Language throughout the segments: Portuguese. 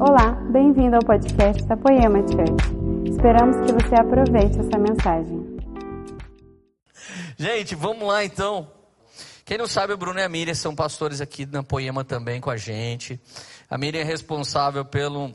Olá, bem-vindo ao podcast da Poema Church. Esperamos que você aproveite essa mensagem. Gente, vamos lá então. Quem não sabe, o Bruno e a Miriam são pastores aqui na Poema também com a gente. A Miriam é responsável pelo.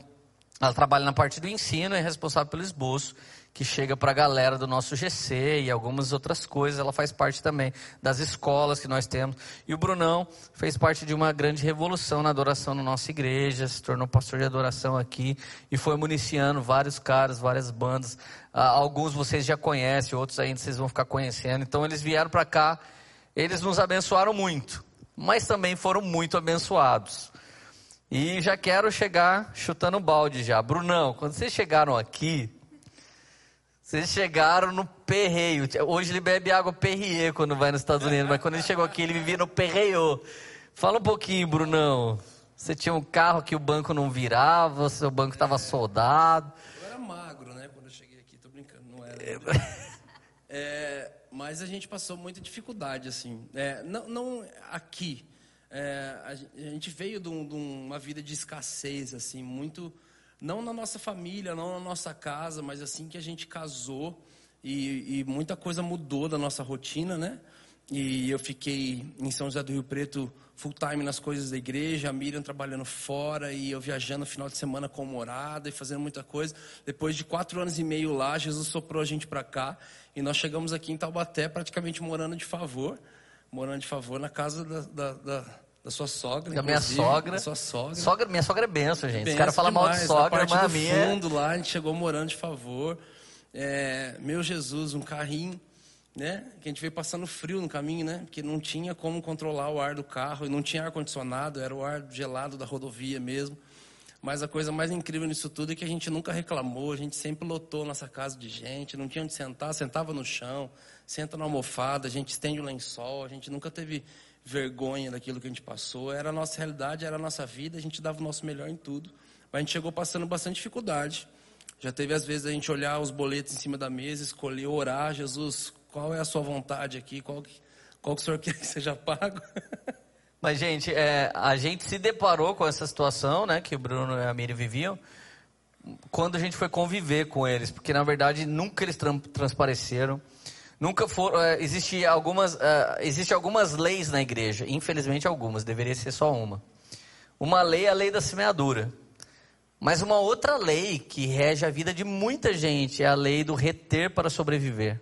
Ela trabalha na parte do ensino e é responsável pelo esboço que chega para a galera do nosso GC e algumas outras coisas. Ela faz parte também das escolas que nós temos. E o Brunão fez parte de uma grande revolução na adoração na nossa igreja, se tornou pastor de adoração aqui e foi municiando vários caras, várias bandas. Ah, alguns vocês já conhecem, outros ainda vocês vão ficar conhecendo. Então eles vieram para cá, eles nos abençoaram muito, mas também foram muito abençoados. E já quero chegar chutando balde já. Brunão, quando vocês chegaram aqui, vocês chegaram no perreio. Hoje ele bebe água perrier quando vai nos Estados Unidos, mas quando ele chegou aqui ele vivia no perreio. Fala um pouquinho, Brunão. Você tinha um carro que o banco não virava, seu banco estava soldado. Eu era magro, né? Quando eu cheguei aqui, tô brincando, não era. É, mas a gente passou muita dificuldade, assim. É, não, não aqui. É, a gente veio de, um, de uma vida de escassez, assim, muito não na nossa família, não na nossa casa, mas assim que a gente casou e, e muita coisa mudou da nossa rotina, né? E eu fiquei em São José do Rio Preto full time nas coisas da igreja, a Miriam trabalhando fora e eu viajando no final de semana com morada e fazendo muita coisa. Depois de quatro anos e meio lá, Jesus soprou a gente para cá e nós chegamos aqui em Taubaté praticamente morando de favor, morando de favor na casa da, da, da da sua sogra, da minha sogra. Da sua sogra. sogra. Minha sogra é benção, gente. Benção Os caras falam mal de sogra, mas a minha... fundo lá, a gente chegou morando de favor. É, meu Jesus, um carrinho, né? Que a gente veio passando frio no caminho, né? Porque não tinha como controlar o ar do carro e não tinha ar-condicionado, era o ar gelado da rodovia mesmo. Mas a coisa mais incrível nisso tudo é que a gente nunca reclamou, a gente sempre lotou nossa casa de gente, não tinha onde sentar, sentava no chão, senta na almofada, a gente estende o lençol, a gente nunca teve vergonha daquilo que a gente passou. Era a nossa realidade, era a nossa vida, a gente dava o nosso melhor em tudo. Mas a gente chegou passando bastante dificuldade. Já teve às vezes a gente olhar os boletos em cima da mesa, escolher orar, Jesus, qual é a sua vontade aqui? Qual que, qual que o senhor quer que seja pago? Mas, gente, é, a gente se deparou com essa situação, né, que o Bruno e a Miri viviam, quando a gente foi conviver com eles, porque na verdade nunca eles transpareceram. Nunca foram. Uh, existe algumas, uh, existe algumas leis na igreja, infelizmente algumas, deveria ser só uma. Uma lei é a lei da semeadura. Mas uma outra lei que rege a vida de muita gente é a lei do reter para sobreviver.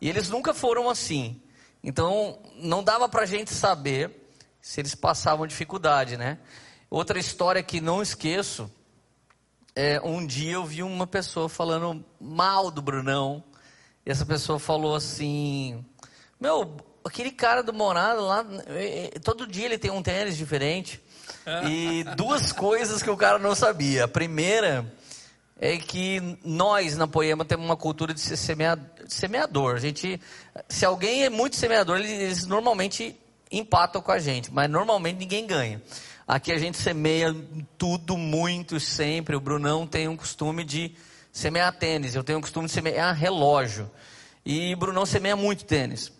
E eles nunca foram assim. Então, não dava para a gente saber se eles passavam dificuldade, né? Outra história que não esqueço é um dia eu vi uma pessoa falando mal do Brunão e essa pessoa falou assim: Meu, aquele cara do Morado lá, todo dia ele tem um tênis diferente. E duas coisas que o cara não sabia. A primeira é que nós na Poema temos uma cultura de ser semeador. A gente, se alguém é muito semeador, eles normalmente empatam com a gente, mas normalmente ninguém ganha. Aqui a gente semeia tudo, muito, sempre. O Brunão tem um costume de semear tênis, eu tenho o costume de semear relógio. E Brunão semeia muito tênis.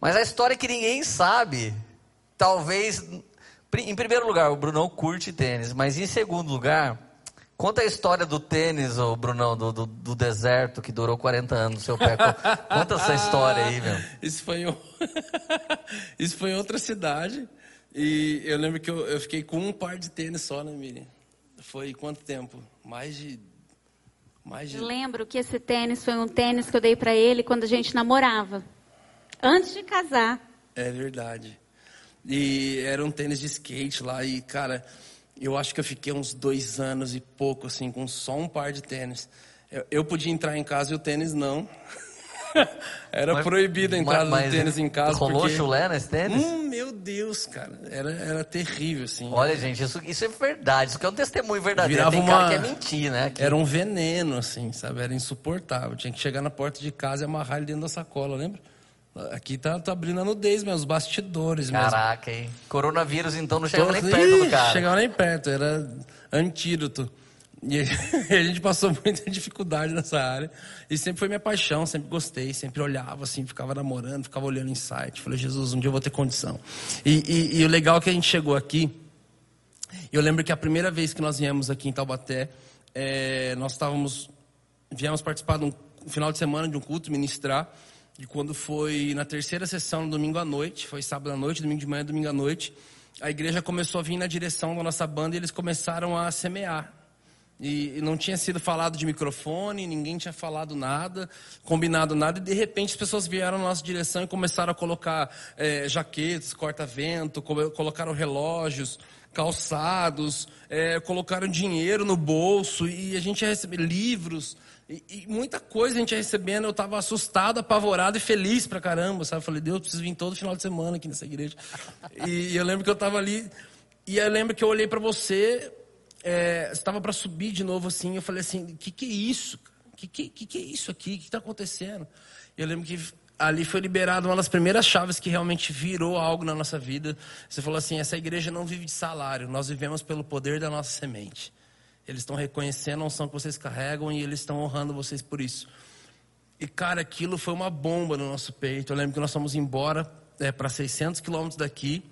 Mas a história que ninguém sabe, talvez, em primeiro lugar, o Brunão curte tênis, mas em segundo lugar, conta a história do tênis, o Brunão, do, do, do, deserto que durou 40 anos no seu pé. Conta essa história aí, meu. Isso foi, em... Isso foi em outra cidade. E eu lembro que eu, eu fiquei com um par de tênis só, né, Miriam? Foi quanto tempo? Mais de de... Eu lembro que esse tênis foi um tênis que eu dei para ele quando a gente namorava. Antes de casar. É verdade. E era um tênis de skate lá. E, cara, eu acho que eu fiquei uns dois anos e pouco, assim, com só um par de tênis. Eu, eu podia entrar em casa e o tênis não. era mas, proibido a entrada mas, do tênis em casa. Rolou porque... chulé nesse tênis? Hum, meu Deus, cara. Era, era terrível, assim. Olha, gente, isso, isso é verdade. Isso que é um testemunho verdadeiro. Virava Tem uma... cara que é mentir, né? Que... Era um veneno, assim, sabe? Era insuportável. Tinha que chegar na porta de casa e amarrar ele dentro da sacola, lembra? Aqui tá, tá abrindo a nudez os bastidores Caraca, mesmo. hein? Coronavírus, então, não chegava nem perto do cara. Chegava nem perto, era antídoto. E a gente passou muita dificuldade nessa área. E sempre foi minha paixão, sempre gostei, sempre olhava assim, ficava namorando, ficava olhando em site. Falei, Jesus, um dia eu vou ter condição. E, e, e o legal é que a gente chegou aqui, Eu lembro que a primeira vez que nós viemos aqui em Taubaté, é, nós estávamos, viemos participar de um final de semana de um culto, ministrar. E quando foi na terceira sessão, no domingo à noite, foi sábado à noite, domingo de manhã, domingo à noite, a igreja começou a vir na direção da nossa banda e eles começaram a semear. E não tinha sido falado de microfone, ninguém tinha falado nada, combinado nada, e de repente as pessoas vieram na nossa direção e começaram a colocar é, jaquetes, corta-vento, colocaram relógios, calçados, é, colocaram dinheiro no bolso, e a gente ia receber livros, e, e muita coisa a gente ia recebendo. Eu estava assustado, apavorado e feliz pra caramba, sabe? Eu falei, Deus, preciso vir todo final de semana aqui nessa igreja. E eu lembro que eu estava ali, e eu lembro que eu olhei para você, é, estava para subir de novo assim, eu falei assim, o que, que é isso? O que, que, que, é isso aqui? O que está acontecendo? Eu lembro que ali foi liberada uma das primeiras chaves que realmente virou algo na nossa vida. Você falou assim: essa igreja não vive de salário, nós vivemos pelo poder da nossa semente. Eles estão reconhecendo a unção que vocês carregam e eles estão honrando vocês por isso. E, cara, aquilo foi uma bomba no nosso peito. Eu lembro que nós fomos embora é, para 600 quilômetros daqui.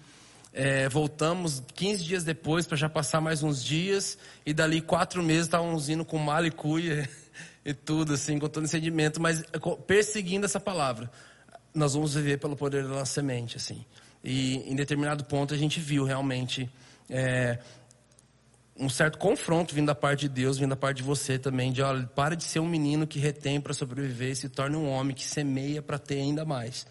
É, voltamos 15 dias depois para já passar mais uns dias. E dali quatro meses estávamos indo com mala e cuia e tudo, assim, com todo entendimento. Mas perseguindo essa palavra. Nós vamos viver pelo poder da nossa semente, assim. E em determinado ponto a gente viu realmente é, um certo confronto vindo da parte de Deus, vindo da parte de você também, de olha, para de ser um menino que retém para sobreviver e se torne um homem que semeia para ter ainda mais.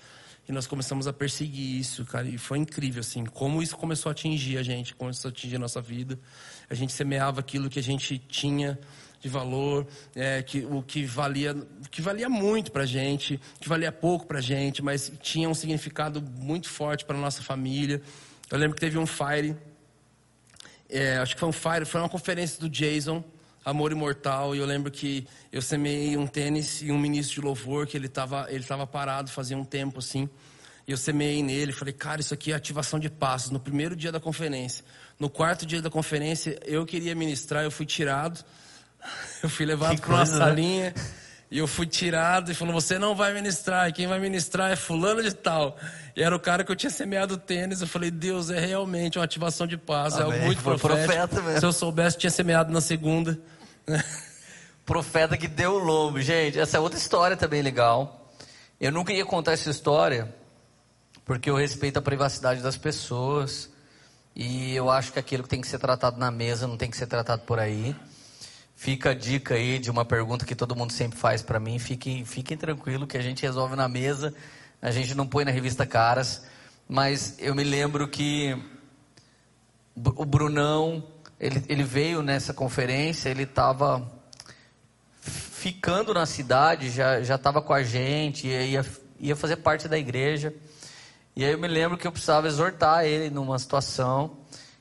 E nós começamos a perseguir isso, cara, e foi incrível, assim, como isso começou a atingir a gente, começou a atingir a nossa vida. A gente semeava aquilo que a gente tinha de valor, é, que, o que valia, que valia muito para gente, que valia pouco para gente, mas tinha um significado muito forte para nossa família. Eu lembro que teve um fire é, acho que foi um fire, foi uma conferência do Jason, Amor Imortal, e eu lembro que eu semeei um tênis e um ministro de louvor, que ele estava ele tava parado fazia um tempo assim, e eu semeei nele, falei, cara, isso aqui é ativação de passos, no primeiro dia da conferência. No quarto dia da conferência, eu queria ministrar, eu fui tirado, eu fui levado para uma né? salinha... Né? E eu fui tirado e falou: Você não vai ministrar, quem vai ministrar é Fulano de Tal. E era o cara que eu tinha semeado tênis. Eu falei: Deus, é realmente uma ativação de paz, Amém. é algo muito Foi profético. Profeta. Se eu soubesse, tinha semeado na segunda. Profeta que deu o lobo. Gente, essa é outra história também legal. Eu nunca ia contar essa história, porque eu respeito a privacidade das pessoas. E eu acho que aquilo que tem que ser tratado na mesa não tem que ser tratado por aí. Fica a dica aí de uma pergunta que todo mundo sempre faz para mim. Fiquem, fiquem tranquilo que a gente resolve na mesa. A gente não põe na revista Caras. Mas eu me lembro que o Brunão, ele, ele veio nessa conferência, ele estava ficando na cidade, já estava com a gente, ia, ia fazer parte da igreja. E aí eu me lembro que eu precisava exortar ele numa situação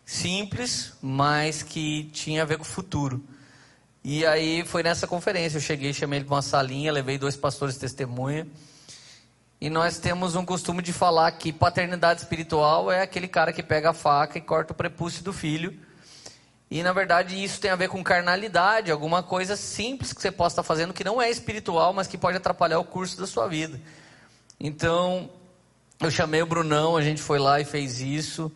simples, mas que tinha a ver com o futuro. E aí foi nessa conferência, eu cheguei, chamei ele para uma salinha, levei dois pastores testemunha. E nós temos um costume de falar que paternidade espiritual é aquele cara que pega a faca e corta o prepúcio do filho. E na verdade isso tem a ver com carnalidade, alguma coisa simples que você possa estar fazendo que não é espiritual, mas que pode atrapalhar o curso da sua vida. Então, eu chamei o Brunão, a gente foi lá e fez isso.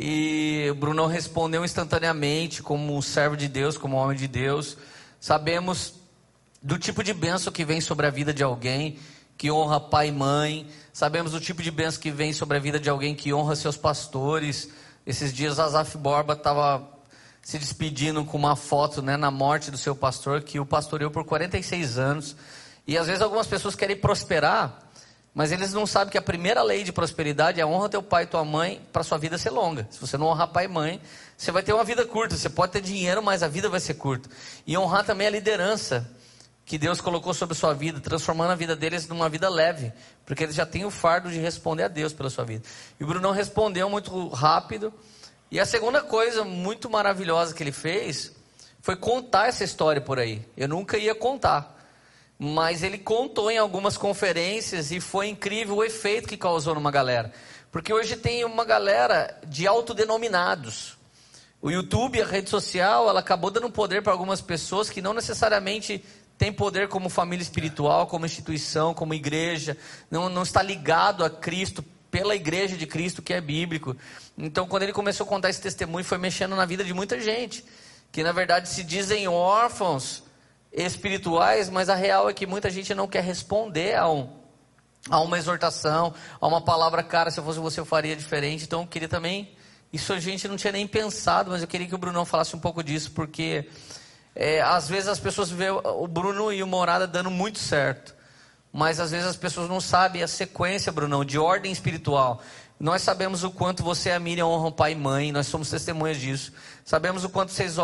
E o Brunão respondeu instantaneamente, como servo de Deus, como homem de Deus. Sabemos do tipo de benção que vem sobre a vida de alguém que honra pai e mãe. Sabemos do tipo de benção que vem sobre a vida de alguém que honra seus pastores. Esses dias Azaf Borba estava se despedindo com uma foto né, na morte do seu pastor, que o pastoreou por 46 anos. E às vezes algumas pessoas querem prosperar mas eles não sabem que a primeira lei de prosperidade é honra teu pai e tua mãe para sua vida ser longa. Se você não honrar pai e mãe, você vai ter uma vida curta. Você pode ter dinheiro, mas a vida vai ser curta. E honrar também a liderança que Deus colocou sobre sua vida, transformando a vida deles numa vida leve, porque eles já têm o fardo de responder a Deus pela sua vida. E o Brunão respondeu muito rápido. E a segunda coisa muito maravilhosa que ele fez foi contar essa história por aí. Eu nunca ia contar mas ele contou em algumas conferências e foi incrível o efeito que causou numa galera. Porque hoje tem uma galera de autodenominados. O YouTube, a rede social, ela acabou dando poder para algumas pessoas que não necessariamente têm poder como família espiritual, como instituição, como igreja, não, não está ligado a Cristo pela igreja de Cristo, que é bíblico. Então, quando ele começou a contar esse testemunho, foi mexendo na vida de muita gente, que na verdade se dizem órfãos espirituais, mas a real é que muita gente não quer responder a, um, a uma exortação, a uma palavra, cara, se eu fosse você eu faria diferente. Então, eu queria também, isso a gente não tinha nem pensado, mas eu queria que o Brunão falasse um pouco disso, porque é, às vezes as pessoas vê o Bruno e o Morada dando muito certo. Mas às vezes as pessoas não sabem a sequência, Brunão, de ordem espiritual. Nós sabemos o quanto você e a Miriam honram pai e mãe, nós somos testemunhas disso. Sabemos o quanto vocês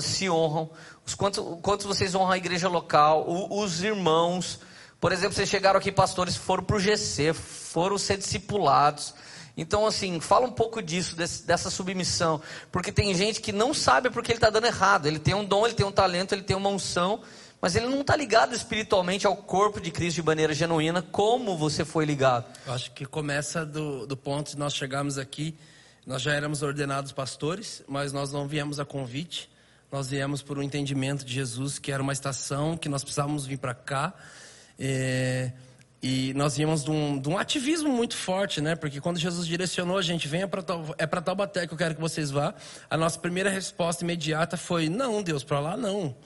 se honram, os quanto, o quanto vocês honram a igreja local, o, os irmãos. Por exemplo, vocês chegaram aqui, pastores, foram para o GC, foram ser discipulados. Então, assim, fala um pouco disso, desse, dessa submissão. Porque tem gente que não sabe porque ele está dando errado. Ele tem um dom, ele tem um talento, ele tem uma unção, mas ele não está ligado espiritualmente ao corpo de Cristo de maneira genuína, como você foi ligado. Eu acho que começa do, do ponto de nós chegarmos aqui, nós já éramos ordenados pastores, mas nós não viemos a convite. Nós viemos por um entendimento de Jesus, que era uma estação, que nós precisávamos vir para cá. É... E nós viemos de um, de um, ativismo muito forte, né? Porque quando Jesus direcionou a gente, venha para é para Taubaté que eu quero que vocês vá. A nossa primeira resposta imediata foi: não, Deus, para lá não.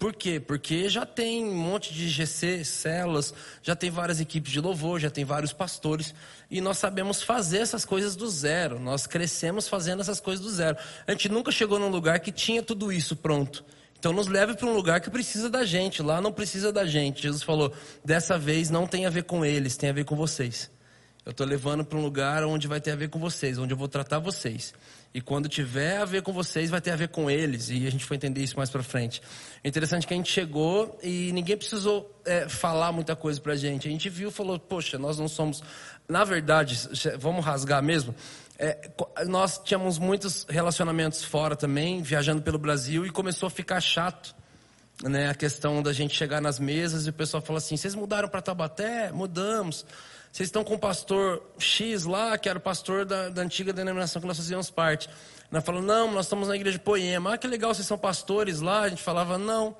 Por quê? Porque já tem um monte de GC, células, já tem várias equipes de louvor, já tem vários pastores, e nós sabemos fazer essas coisas do zero. Nós crescemos fazendo essas coisas do zero. A gente nunca chegou num lugar que tinha tudo isso pronto. Então nos leve para um lugar que precisa da gente, lá não precisa da gente. Jesus falou: dessa vez não tem a ver com eles, tem a ver com vocês. Eu estou levando para um lugar onde vai ter a ver com vocês, onde eu vou tratar vocês. E quando tiver a ver com vocês, vai ter a ver com eles. E a gente vai entender isso mais para frente. É interessante que a gente chegou e ninguém precisou é, falar muita coisa para a gente. A gente viu e falou: Poxa, nós não somos. Na verdade, vamos rasgar mesmo. É, nós tínhamos muitos relacionamentos fora também, viajando pelo Brasil, e começou a ficar chato. Né, a questão da gente chegar nas mesas e o pessoal fala assim: vocês mudaram para Tabaté? Mudamos. Vocês estão com o pastor X lá, que era o pastor da, da antiga denominação que nós fazíamos parte. Nós falamos: não, nós estamos na igreja de Poema. Ah, que legal, vocês são pastores lá. A gente falava: não.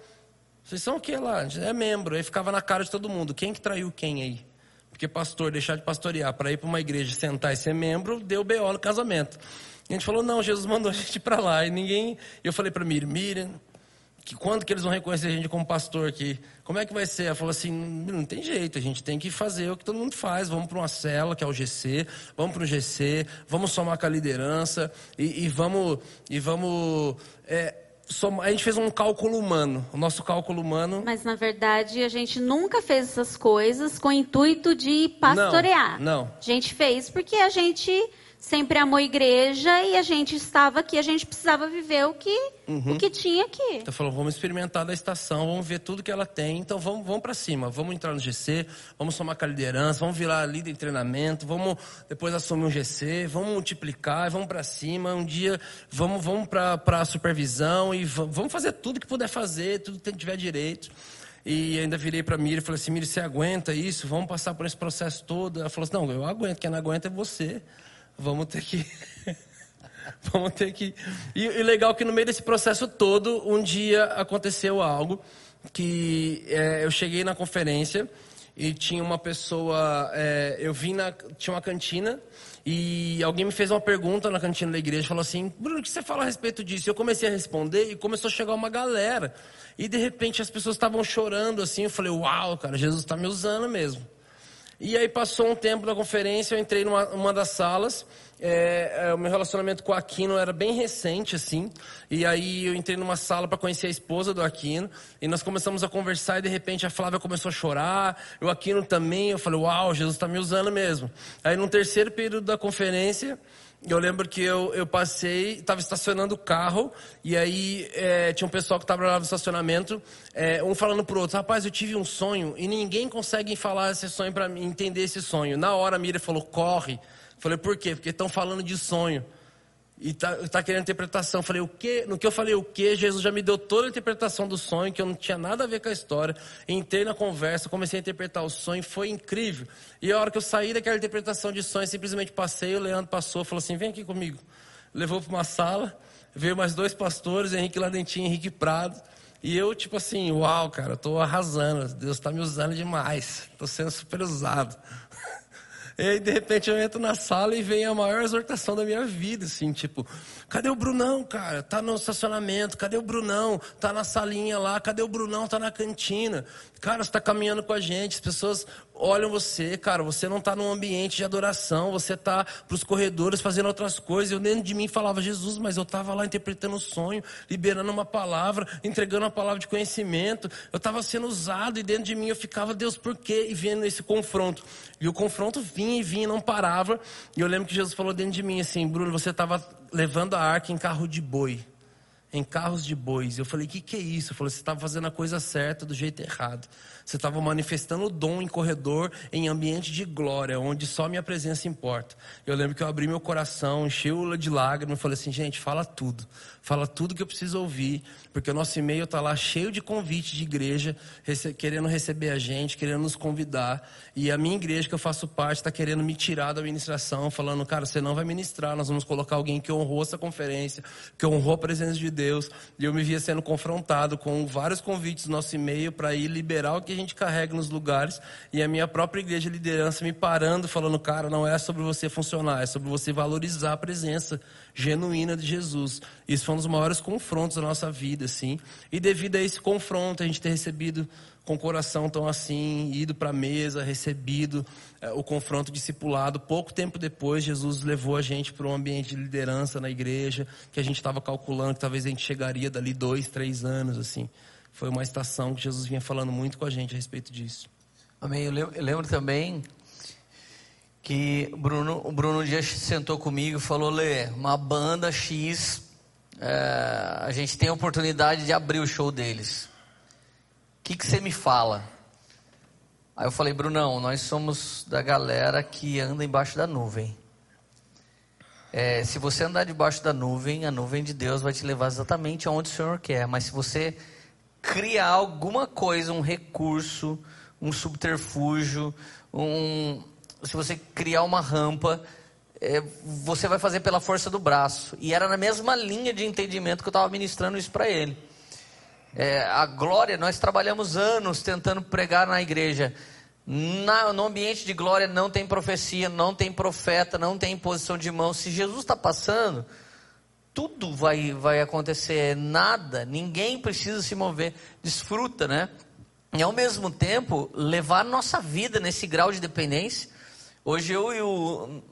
Vocês são o que lá? É membro. Aí ficava na cara de todo mundo: quem que traiu quem aí? Porque pastor deixar de pastorear para ir para uma igreja, sentar e ser membro, deu BO no casamento. E a gente falou, não, Jesus mandou a gente para lá. E ninguém. Eu falei para Miriam, Miriam, que quando que eles vão reconhecer a gente como pastor aqui? Como é que vai ser? Ela falou assim, não tem jeito, a gente tem que fazer o que todo mundo faz. Vamos para uma cela, que é o GC, vamos para o GC, vamos somar com a liderança e, e vamos. E vamos é, a gente fez um cálculo humano, o nosso cálculo humano. Mas na verdade a gente nunca fez essas coisas com o intuito de pastorear. Não. não. A gente fez porque a gente sempre amou a igreja e a gente estava aqui, a gente precisava viver o que, uhum. o que tinha aqui. Então falou, vamos experimentar da estação, vamos ver tudo que ela tem, então vamos, vamos para cima, vamos entrar no GC, vamos somar com a liderança, vamos virar líder em treinamento, vamos depois assumir um GC, vamos multiplicar, vamos para cima, um dia vamos, vamos para a supervisão e vamos fazer tudo que puder fazer, tudo que tiver direito. E ainda virei para Miri e falei assim: Miri, você aguenta isso? Vamos passar por esse processo todo? Ela falou assim: Não, eu aguento, quem não aguenta é você vamos ter que. vamos ter que. E, e legal que no meio desse processo todo, um dia aconteceu algo que é, eu cheguei na conferência e tinha uma pessoa. É, eu vim na. Tinha uma cantina e alguém me fez uma pergunta na cantina da igreja, falou assim: Bruno, o que você fala a respeito disso? Eu comecei a responder e começou a chegar uma galera. E de repente as pessoas estavam chorando assim. Eu falei: Uau, cara, Jesus está me usando mesmo. E aí passou um tempo na conferência, eu entrei numa uma das salas. É, é, o meu relacionamento com o Aquino era bem recente, assim. E aí eu entrei numa sala para conhecer a esposa do Aquino. E nós começamos a conversar e de repente a Flávia começou a chorar. O Aquino também. Eu falei, uau, Jesus está me usando mesmo. Aí no terceiro período da conferência, eu lembro que eu, eu passei, estava estacionando o carro, e aí é, tinha um pessoal que estava lá no estacionamento, é, um falando pro outro, rapaz, eu tive um sonho, e ninguém consegue falar esse sonho para entender esse sonho. Na hora a Miriam falou, corre. falei, por quê? Porque estão falando de sonho e tá, tá querendo interpretação. Falei, o quê? No que eu falei o quê? Jesus já me deu toda a interpretação do sonho, que eu não tinha nada a ver com a história. Entrei na conversa, comecei a interpretar o sonho, foi incrível. E a hora que eu saí daquela interpretação de sonho, simplesmente passei, o Leandro passou, falou assim: vem aqui comigo. Levou para uma sala, veio mais dois pastores, Henrique Ladentinho e Henrique Prado. E eu, tipo assim, uau, cara, estou arrasando. Deus está me usando demais. Estou sendo super usado. E aí, de repente, eu entro na sala e vem a maior exortação da minha vida, assim, tipo, cadê o Brunão, cara? Tá no estacionamento, cadê o Brunão? Tá na salinha lá, cadê o Brunão? Tá na cantina. Cara, você tá caminhando com a gente, as pessoas olham você, cara, você não está num ambiente de adoração, você está para os corredores fazendo outras coisas. Eu dentro de mim falava, Jesus, mas eu estava lá interpretando um sonho, liberando uma palavra, entregando uma palavra de conhecimento. Eu estava sendo usado e dentro de mim eu ficava, Deus, por quê? E vendo esse confronto. E o confronto vinha e vinha, não parava. E eu lembro que Jesus falou dentro de mim assim, Bruno, você estava levando a arca em carro de boi em carros de bois. Eu falei, o que, que é isso? Eu falei, você estava fazendo a coisa certa do jeito errado. Você estava manifestando o dom em corredor, em ambiente de glória, onde só minha presença importa. Eu lembro que eu abri meu coração, encheu de lágrimas e falei assim, gente, fala tudo. Fala tudo que eu preciso ouvir, porque o nosso e-mail está lá cheio de convite de igreja, querendo receber a gente, querendo nos convidar. E a minha igreja, que eu faço parte, está querendo me tirar da administração, falando, cara, você não vai ministrar, nós vamos colocar alguém que honrou essa conferência, que honrou a presença de Deus. E eu me via sendo confrontado com vários convites no nosso e-mail para ir liberar o que a gente carrega nos lugares. E a minha própria igreja de liderança me parando, falando, cara, não é sobre você funcionar, é sobre você valorizar a presença genuína de Jesus. Isso foi um dos maiores confrontos da nossa vida, assim. E devido a esse confronto, a gente ter recebido com o coração tão assim, ido para a mesa, recebido é, o confronto discipulado. Pouco tempo depois, Jesus levou a gente para um ambiente de liderança na igreja, que a gente estava calculando que talvez a gente chegaria dali dois, três anos, assim. Foi uma estação que Jesus vinha falando muito com a gente a respeito disso. Amém. Eu lembro, também que Bruno, o Bruno um dia sentou comigo e falou: Lê, uma banda X, é, a gente tem a oportunidade de abrir o show deles. O que, que você me fala? Aí eu falei, Brunão, nós somos da galera que anda embaixo da nuvem. É, se você andar debaixo da nuvem, a nuvem de Deus vai te levar exatamente aonde o Senhor quer. Mas se você criar alguma coisa, um recurso, um subterfúgio, um, se você criar uma rampa, é, você vai fazer pela força do braço. E era na mesma linha de entendimento que eu estava ministrando isso para ele. É, a glória, nós trabalhamos anos tentando pregar na igreja. Na, no ambiente de glória não tem profecia, não tem profeta, não tem imposição de mão. Se Jesus está passando, tudo vai, vai acontecer. É nada, ninguém precisa se mover. Desfruta, né? E ao mesmo tempo, levar nossa vida nesse grau de dependência Hoje eu e o,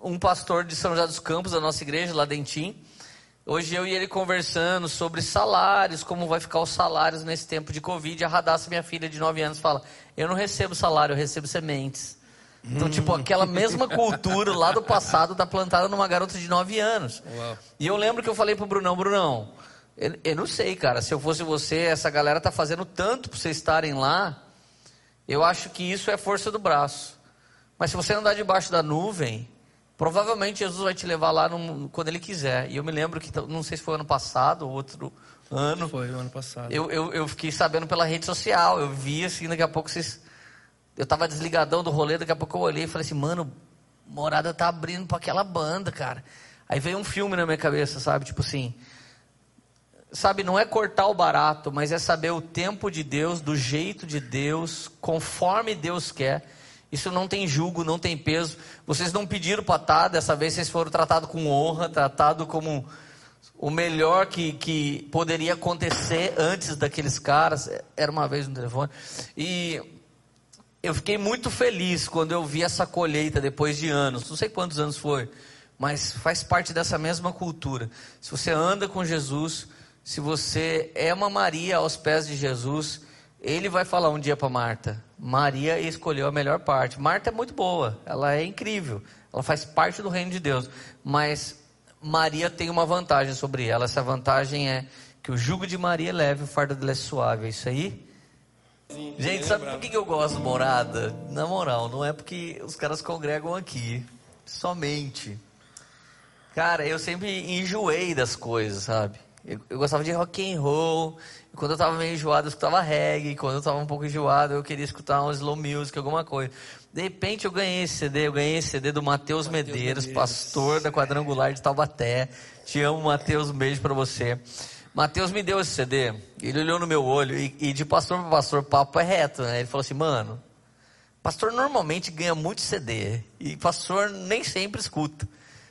um pastor de São José dos Campos, da nossa igreja, lá Dentim, hoje eu e ele conversando sobre salários, como vai ficar os salários nesse tempo de Covid. A Radassa, minha filha de 9 anos, fala: Eu não recebo salário, eu recebo sementes. Então, tipo, aquela mesma cultura lá do passado está plantada numa garota de 9 anos. Uau. E eu lembro que eu falei pro Brunão, Brunão, eu, eu, não sei, cara, se eu fosse você, essa galera tá fazendo tanto para vocês estarem lá, eu acho que isso é força do braço. Mas se você andar debaixo da nuvem, provavelmente Jesus vai te levar lá no, quando Ele quiser. E eu me lembro que, não sei se foi ano passado ou outro ano. Foi o ano passado. Eu, eu, eu fiquei sabendo pela rede social. Eu vi assim, daqui a pouco vocês. Eu tava desligadão do rolê, daqui a pouco eu olhei e falei assim, mano, morada tá abrindo para aquela banda, cara. Aí veio um filme na minha cabeça, sabe? Tipo assim. Sabe, não é cortar o barato, mas é saber o tempo de Deus, do jeito de Deus, conforme Deus quer. Isso não tem julgo, não tem peso. Vocês não pediram para estar, dessa vez vocês foram tratados com honra, tratados como o melhor que, que poderia acontecer antes daqueles caras. Era uma vez no telefone. E eu fiquei muito feliz quando eu vi essa colheita depois de anos. Não sei quantos anos foi, mas faz parte dessa mesma cultura. Se você anda com Jesus, se você é uma Maria aos pés de Jesus, ele vai falar um dia para Marta: Maria escolheu a melhor parte. Marta é muito boa, ela é incrível, ela faz parte do reino de Deus, mas Maria tem uma vantagem sobre ela. Essa vantagem é que o jugo de Maria é leve, o fardo dela é suave. É isso aí? Sim, Gente, sabe por que eu gosto de morada? Na moral, não é porque os caras congregam aqui, somente. Cara, eu sempre enjoei das coisas, sabe? Eu, eu gostava de rock and roll, quando eu estava meio enjoado, eu escutava reggae. Quando eu estava um pouco enjoado, eu queria escutar um slow music, alguma coisa. De repente, eu ganhei esse CD. Eu ganhei esse CD do Matheus Medeiros, Medeiros, pastor da Quadrangular de Taubaté. Te amo, Matheus. Um beijo para você. Matheus me deu esse CD. Ele olhou no meu olho e, e de pastor para pastor, papo é reto, né? Ele falou assim, mano, Pastor normalmente ganha muito CD e pastor nem sempre escuta.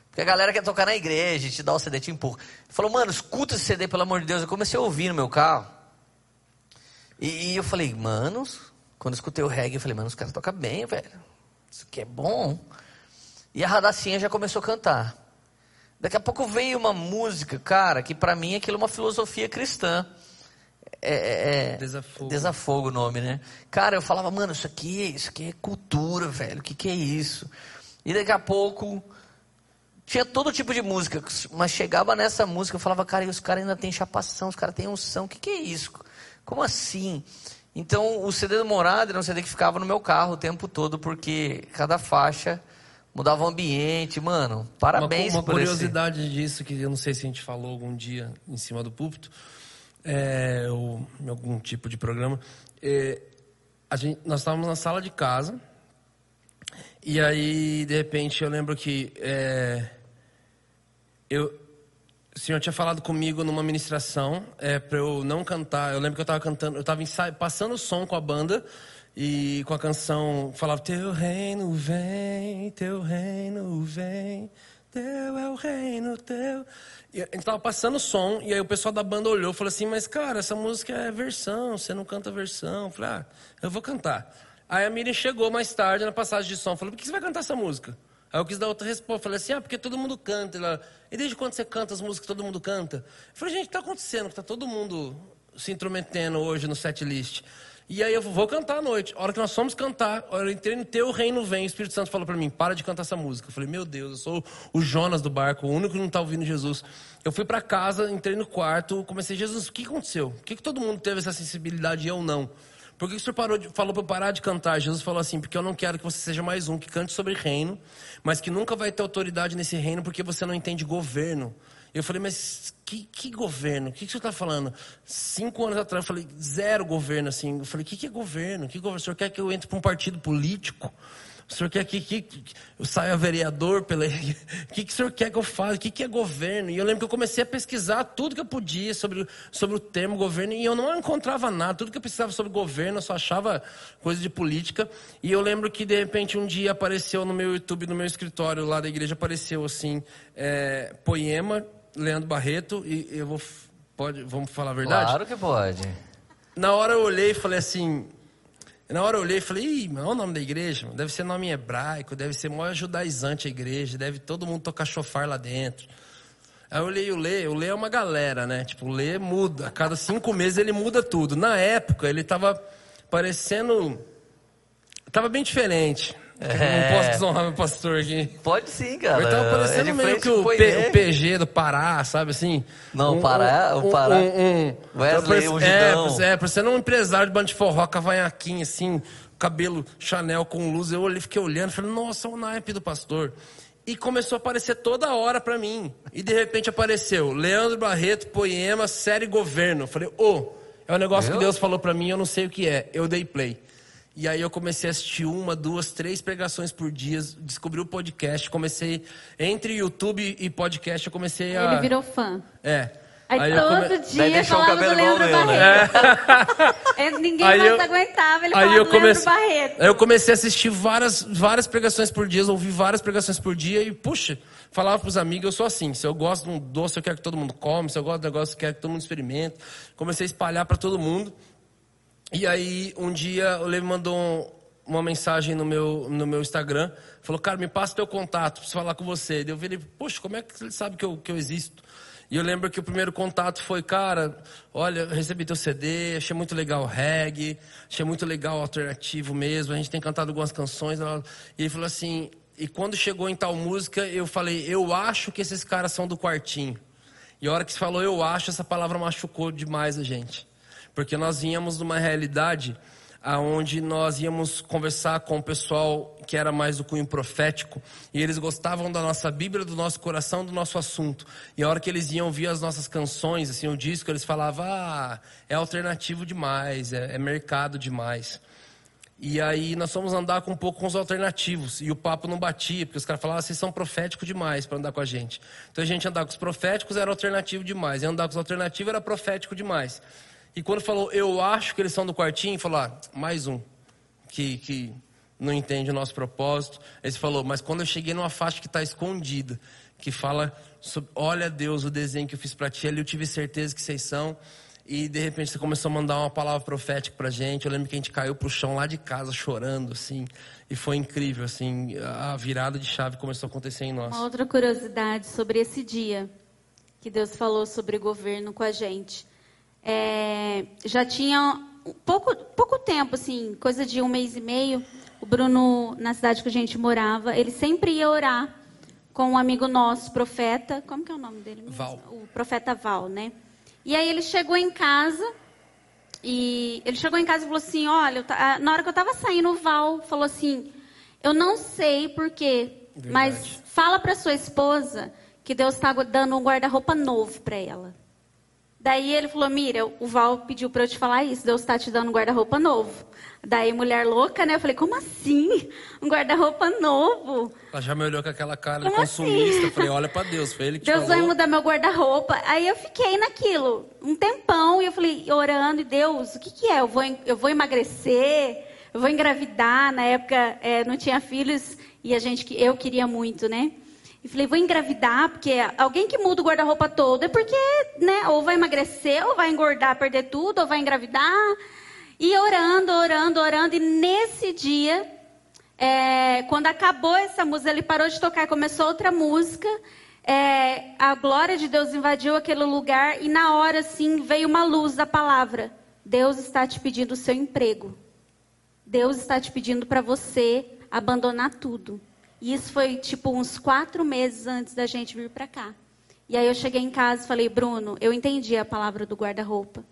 Porque a galera quer tocar na igreja, te dá o CD, te empurra. Ele falou, mano, escuta esse CD, pelo amor de Deus. Eu comecei a ouvir no meu carro. E, e eu falei, mano, quando eu escutei o reggae, eu falei, mano, os caras tocam bem, velho. Isso aqui é bom. E a Radacinha já começou a cantar. Daqui a pouco veio uma música, cara, que para mim aquilo é uma filosofia cristã. É, é, é Desafogo. Desafogo o nome, né? Cara, eu falava, mano, isso aqui, isso aqui é cultura, velho. O que, que é isso? E daqui a pouco tinha todo tipo de música, mas chegava nessa música, eu falava, cara, e os caras ainda têm chapação, os caras têm unção, o que, que é isso? Como assim? Então, o CD do Morada era um CD que ficava no meu carro o tempo todo, porque cada faixa mudava o ambiente, mano. Parabéns uma, uma por curiosidade esse... disso, que eu não sei se a gente falou algum dia em cima do púlpito, é, ou em algum tipo de programa. É, gente, nós estávamos na sala de casa, e aí, de repente, eu lembro que é, eu, o senhor tinha falado comigo numa ministração é, para eu não cantar. Eu lembro que eu estava cantando, eu estava passando o som com a banda e com a canção falava: Teu reino vem, teu reino vem, teu é o reino teu. E a gente estava passando o som e aí o pessoal da banda olhou e falou assim: Mas cara, essa música é versão, você não canta versão. Eu falei: Ah, eu vou cantar. Aí a Miriam chegou mais tarde na passagem de som, falou: Por que você vai cantar essa música? Aí eu quis dar outra resposta. Falei assim, ah, porque todo mundo canta. Ela, e desde quando você canta as músicas que todo mundo canta? Eu falei, gente, está acontecendo, está todo mundo se intrometendo hoje no set list. E aí eu vou cantar à noite. A hora que nós fomos cantar, eu entrei no teu reino vem, o Espírito Santo falou para mim, para de cantar essa música. Eu falei, meu Deus, eu sou o Jonas do barco, o único que não está ouvindo Jesus. Eu fui para casa, entrei no quarto, comecei, Jesus, o que aconteceu? Por que, que todo mundo teve essa sensibilidade e eu não? Por que o senhor parou de, falou para eu parar de cantar? Jesus falou assim, porque eu não quero que você seja mais um que cante sobre reino, mas que nunca vai ter autoridade nesse reino porque você não entende governo. Eu falei, mas que, que governo? O que, que o senhor está falando? Cinco anos atrás, eu falei, zero governo, assim. Eu falei, o que, que é governo? Que governo? O senhor quer que eu entre para um partido político? O senhor quer que, que, que eu saia vereador? Pela... O que, que o senhor quer que eu faça? O que, que é governo? E eu lembro que eu comecei a pesquisar tudo que eu podia sobre, sobre o termo governo e eu não encontrava nada. Tudo que eu precisava sobre governo, eu só achava coisa de política. E eu lembro que, de repente, um dia apareceu no meu YouTube, no meu escritório lá da igreja, apareceu assim, é, poema, Leandro Barreto, e eu vou. Pode, vamos falar a verdade? Claro que pode. Na hora eu olhei e falei assim, na hora eu olhei e falei, Ih, mas olha o nome da igreja, deve ser nome hebraico, deve ser maior judaizante a igreja, deve todo mundo tocar chofar lá dentro. Aí eu olhei o Lê, o Lê é uma galera, né? Tipo, o Lê muda, a cada cinco meses ele muda tudo. Na época ele tava parecendo, tava bem diferente. É. Não posso desonrar meu pastor aqui. Pode sim, cara. Ele tava parecendo é meio que o, P, o, PG do Pará, sabe assim? Não, um, Pará, um, o Pará. Um, um, Wesley, um é, é, parecendo um empresário de banda de forró, cavanhaquinho, assim, cabelo Chanel com luz. Eu olhei, fiquei olhando, falei, nossa, o naipe do pastor. E começou a aparecer toda hora para mim. E de repente apareceu Leandro Barreto, poema, série Governo. Eu falei, ô, oh, é um negócio que Deus falou para mim, eu não sei o que é. Eu dei play. E aí eu comecei a assistir uma, duas, três pregações por dia, descobri o podcast, comecei entre YouTube e podcast, eu comecei a Ele virou fã. É. Aí, aí todo come... dia falava do Leandro meu, Barreto. É. Ninguém aí mais eu... aguentava ele aí eu do comecei... Leandro Barreto. Aí eu comecei a assistir várias, várias pregações por dia, ouvi várias pregações por dia e, puxa, falava pros amigos, eu sou assim, se eu gosto de um doce, eu quero que todo mundo come, se eu gosto de um negócio, eu quero que todo mundo experimente. Comecei a espalhar para todo mundo. E aí, um dia, o Levi mandou um, uma mensagem no meu, no meu Instagram. Falou, cara, me passa teu contato, preciso falar com você. Eu falei, poxa, como é que ele sabe que eu, que eu existo? E eu lembro que o primeiro contato foi, cara, olha, recebi teu CD, achei muito legal o reggae, achei muito legal o alternativo mesmo, a gente tem cantado algumas canções. E ele falou assim, e quando chegou em tal música, eu falei, eu acho que esses caras são do quartinho. E a hora que você falou, eu acho, essa palavra machucou demais a gente porque nós vínhamos de uma realidade aonde nós íamos conversar com o pessoal que era mais do cunho profético, e eles gostavam da nossa Bíblia, do nosso coração, do nosso assunto. E a hora que eles iam ouvir as nossas canções, assim, o disco, eles falavam: "Ah, é alternativo demais, é, é mercado demais". E aí nós fomos andar com um pouco com os alternativos. E o papo não batia, porque os caras falavam, ah, vocês são proféticos demais para andar com a gente. Então a gente andar com os proféticos era alternativo demais. E andar com os alternativos era profético demais. E quando falou, eu acho que eles são do quartinho, falou, ah, mais um. Que, que não entende o nosso propósito. Ele falou, mas quando eu cheguei numa faixa que está escondida, que fala sobre, olha Deus, o desenho que eu fiz para ti, ali eu tive certeza que vocês são. E de repente você começou a mandar uma palavra profética pra gente. Eu lembro que a gente caiu pro chão lá de casa chorando, assim. E foi incrível, assim. A virada de chave começou a acontecer em nós. Uma outra curiosidade sobre esse dia que Deus falou sobre governo com a gente. É, já tinha pouco, pouco tempo, assim, coisa de um mês e meio, o Bruno, na cidade que a gente morava, ele sempre ia orar com um amigo nosso, profeta. Como que é o nome dele? Mesmo? Val. O profeta Val, né? E aí ele chegou em casa e ele chegou em casa e falou assim: Olha, na hora que eu estava saindo, o Val falou assim: Eu não sei porquê, mas fala para sua esposa que Deus está dando um guarda-roupa novo para ela. Daí ele falou: Mira, o Val pediu para eu te falar isso. Deus está te dando um guarda-roupa novo. Daí, mulher louca, né? Eu falei: Como assim? Um guarda-roupa novo? Ela já me olhou com aquela cara Como consumista. Assim? Eu falei: Olha para Deus. Foi ele que Deus vai mudar meu guarda-roupa. Aí eu fiquei naquilo um tempão. E eu falei: Orando, e Deus, o que, que é? Eu vou, eu vou emagrecer? Eu vou engravidar? Na época é, não tinha filhos e a gente, eu queria muito, né? E falei, vou engravidar, porque alguém que muda o guarda-roupa todo é porque, né, ou vai emagrecer, ou vai engordar, perder tudo, ou vai engravidar. E orando, orando, orando. E nesse dia, é, quando acabou essa música, ele parou de tocar, começou outra música. É, a glória de Deus invadiu aquele lugar e na hora, assim, veio uma luz da palavra. Deus está te pedindo o seu emprego. Deus está te pedindo para você abandonar tudo. E isso foi tipo uns quatro meses antes da gente vir para cá. E aí eu cheguei em casa e falei, Bruno, eu entendi a palavra do guarda-roupa.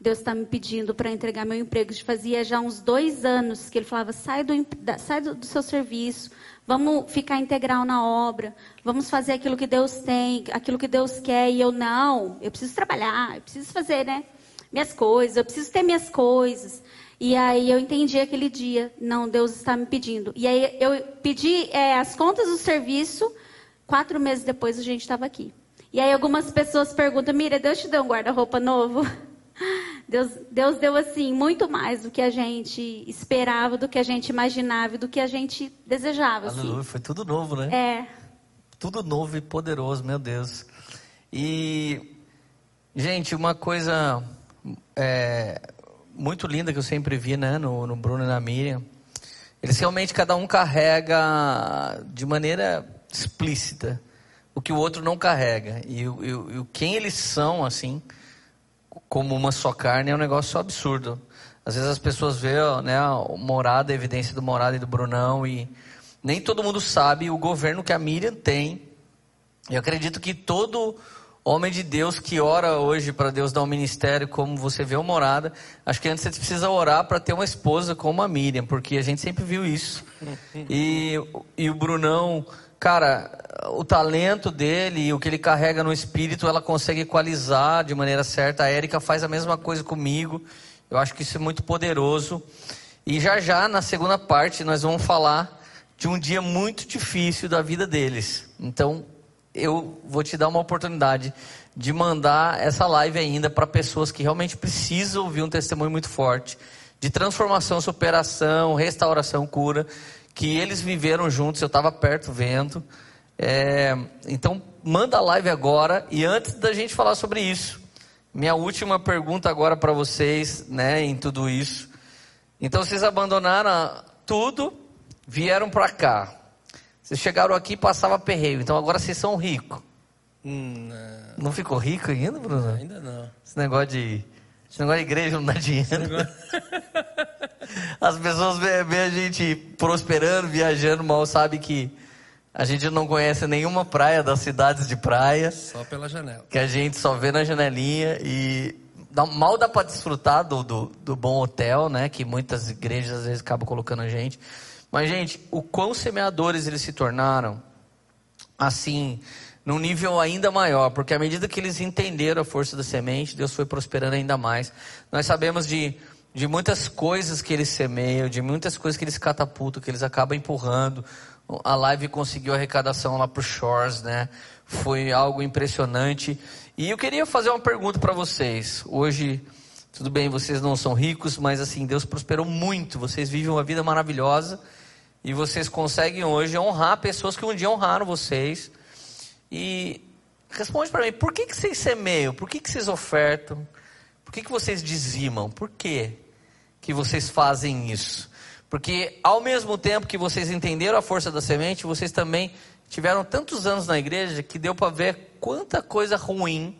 Deus está me pedindo para entregar meu emprego. Fazia já uns dois anos que ele falava: sai do, sai do, do seu serviço, vamos ficar integral na obra, vamos fazer aquilo que Deus tem, aquilo que Deus quer. E eu, não, eu preciso trabalhar, eu preciso fazer né, minhas coisas, eu preciso ter minhas coisas. E aí eu entendi aquele dia, não, Deus está me pedindo. E aí eu pedi é, as contas do serviço, quatro meses depois a gente estava aqui. E aí algumas pessoas perguntam, Mira, Deus te deu um guarda-roupa novo? Deus, Deus deu assim muito mais do que a gente esperava, do que a gente imaginava e do que a gente desejava. Assim. Aleluia, foi tudo novo, né? É. Tudo novo e poderoso, meu Deus. E, gente, uma coisa é, muito linda que eu sempre vi, né, no, no Bruno e na Miriam. Eles realmente, cada um carrega de maneira explícita o que o outro não carrega. E, e, e quem eles são, assim, como uma só carne, é um negócio absurdo. Às vezes as pessoas veem né, a morada, a evidência do morada e do Brunão, e nem todo mundo sabe o governo que a Miriam tem. Eu acredito que todo Homem de Deus que ora hoje para Deus dar um ministério, como você vê o morada. Acho que antes você precisa orar para ter uma esposa como a Miriam, porque a gente sempre viu isso. E, e o Brunão, cara, o talento dele e o que ele carrega no espírito, ela consegue equalizar de maneira certa. A Érica faz a mesma coisa comigo. Eu acho que isso é muito poderoso. E já já, na segunda parte, nós vamos falar de um dia muito difícil da vida deles. Então, eu vou te dar uma oportunidade de mandar essa live ainda para pessoas que realmente precisam ouvir um testemunho muito forte de transformação, superação, restauração, cura, que eles viveram juntos. Eu estava perto vendo. É, então, manda a live agora e antes da gente falar sobre isso, minha última pergunta agora para vocês, né, em tudo isso. Então, vocês abandonaram tudo, vieram para cá. Vocês chegaram aqui e passava perreio, então agora vocês são ricos. Hum, não. não ficou rico ainda, Bruno? Ainda não. Esse negócio de. Esse negócio de igreja não dá dinheiro. Negócio... As pessoas veem a gente prosperando, viajando, mal sabe que a gente não conhece nenhuma praia das cidades de praia. Só pela janela. Que a gente só vê na janelinha e dá, mal dá para desfrutar do, do, do, bom hotel, né? Que muitas igrejas às vezes acabam colocando a gente. Mas, gente, o quão semeadores eles se tornaram, assim, num nível ainda maior, porque à medida que eles entenderam a força da semente, Deus foi prosperando ainda mais. Nós sabemos de, de muitas coisas que eles semeiam, de muitas coisas que eles catapultam, que eles acabam empurrando. A live conseguiu arrecadação lá para os Shores, né? Foi algo impressionante. E eu queria fazer uma pergunta para vocês. Hoje, tudo bem, vocês não são ricos, mas assim, Deus prosperou muito. Vocês vivem uma vida maravilhosa E vocês conseguem hoje honrar pessoas que um dia honraram vocês. E responde para mim, por que, que vocês semeiam? Por que, que vocês ofertam? Por que, que vocês dizimam? Por que, que vocês fazem isso? Porque ao mesmo tempo que vocês entenderam a força da semente, vocês também tiveram tantos anos na igreja que deu para ver quanta coisa ruim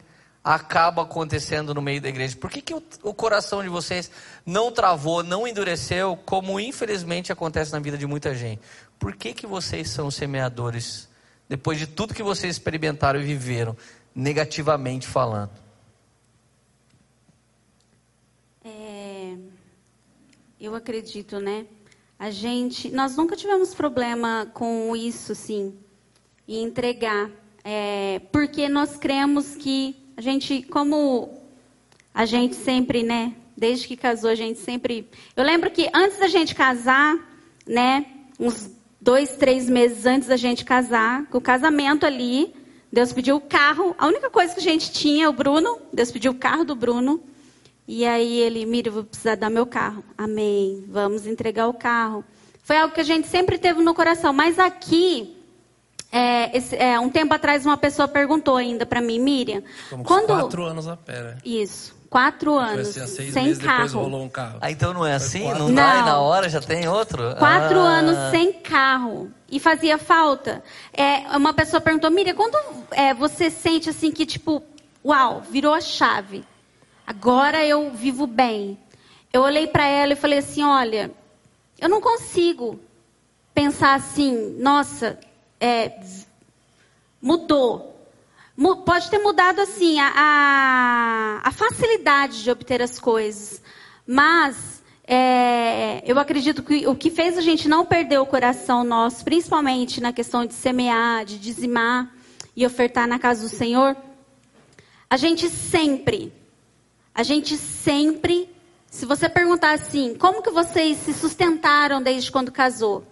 acaba acontecendo no meio da igreja. Por que, que o, o, coração de vocês não travou, não endureceu, como infelizmente acontece na vida de muita gente? Por que, que vocês são semeadores, depois de tudo que vocês experimentaram e viveram, negativamente falando? É, eu acredito, né? A gente, nós nunca tivemos problema com isso, sim, e entregar, é, porque nós cremos que a gente, como a gente sempre, né? Desde que casou, a gente sempre. Eu lembro que antes da gente casar, né? Uns dois, três meses antes da gente casar, com o casamento ali, Deus pediu o carro. A única coisa que a gente tinha, o Bruno, Deus pediu o carro do Bruno. E aí ele, Mira, eu vou precisar dar meu carro. Amém. Vamos entregar o carro. Foi algo que a gente sempre teve no coração. Mas aqui, é, esse, é, um tempo atrás, uma pessoa perguntou ainda para mim, Miriam. Como quando... quatro anos a pera. Isso, quatro anos. Assim, sem meses carro. depois rolou um carro. Ah, então não é assim? quatro. Não dá e Não. na hora já tem outro? Quatro Ah. anos sem carro. E fazia falta. É, uma pessoa perguntou, Miriam, quando é, você sente assim que, tipo, uau, virou a chave. Agora eu vivo bem. Eu olhei para ela e falei assim, olha, eu não consigo pensar assim, nossa, é, mudou. Mu- Pode ter mudado assim a, a, a facilidade de obter as coisas, mas é, eu acredito que o que fez a gente não perder o coração nosso, principalmente na questão de semear, de dizimar e ofertar na casa do Senhor, a gente sempre, a gente sempre, se você perguntar assim, como que vocês se sustentaram desde quando casou?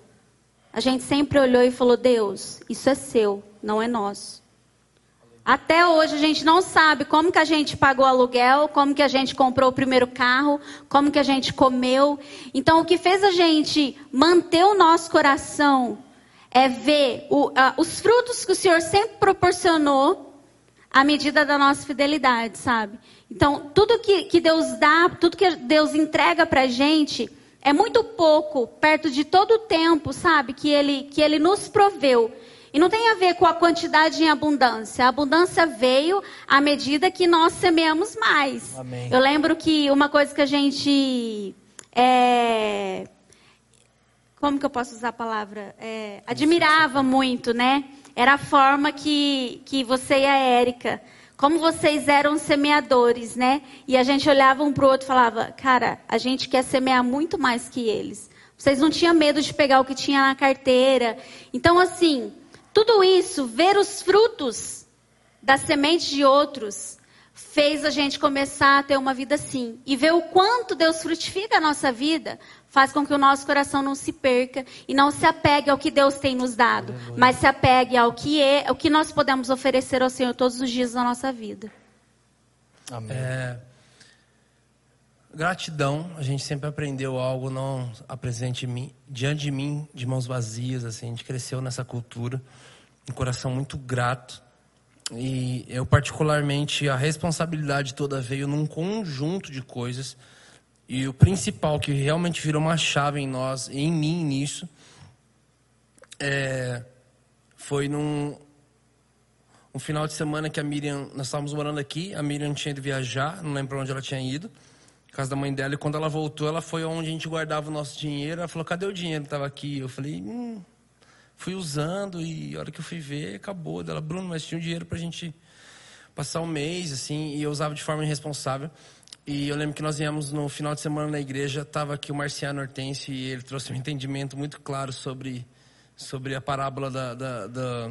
A gente sempre olhou e falou: Deus, isso é seu, não é nosso. Até hoje a gente não sabe como que a gente pagou aluguel, como que a gente comprou o primeiro carro, como que a gente comeu. Então o que fez a gente manter o nosso coração é ver o- ah, os frutos que o Senhor sempre proporcionou à medida da nossa fidelidade, sabe? Então tudo que, que Deus dá, tudo que Deus entrega pra gente é muito pouco perto de todo o tempo, sabe? Que Ele, que ele nos proveu. E não tem a ver com a quantidade em abundância. A abundância veio à medida que nós semeamos mais. Amém. Eu lembro que uma coisa que a gente. é, como que eu posso usar a palavra? É, admirava muito, né? Era a forma que, que você e a Érica, como vocês eram semeadores, né? E a gente olhava um pro outro e falava, cara, a gente quer semear muito mais que eles. Vocês não tinham medo de pegar o que tinha na carteira. Então, assim, tudo isso, ver os frutos da semente de outros, fez a gente começar a ter uma vida assim. E ver o quanto Deus frutifica a nossa vida, faz com que o nosso coração não se perca e não se apegue ao que Deus tem nos dado, mas se apegue ao que é, ao que nós podemos oferecer ao Senhor todos os dias da nossa vida. Amém. É, gratidão, a gente sempre aprendeu algo, não apresente mim, diante de mim, de mãos vazias, assim, a gente cresceu nessa cultura, um coração muito grato. E eu particularmente a responsabilidade toda veio num conjunto de coisas. E o principal que realmente virou uma chave em nós, em mim nisso, é, foi num um final de semana que a Miriam, nós estávamos morando aqui, a Miriam tinha ido viajar, não lembro onde ela tinha ido, casa da mãe dela, e quando ela voltou, ela foi onde a gente guardava o nosso dinheiro, ela falou, cadê o dinheiro que estava aqui? Eu falei, hum, fui usando, e a hora que eu fui ver, acabou. Ela, Bruno, mas tinha um dinheiro para a gente passar um mês, assim, e eu usava de forma irresponsável. E eu lembro que nós viemos no final de semana na igreja, estava aqui o Marciano Hortense, e ele trouxe um entendimento muito claro sobre, sobre a parábola da- da- da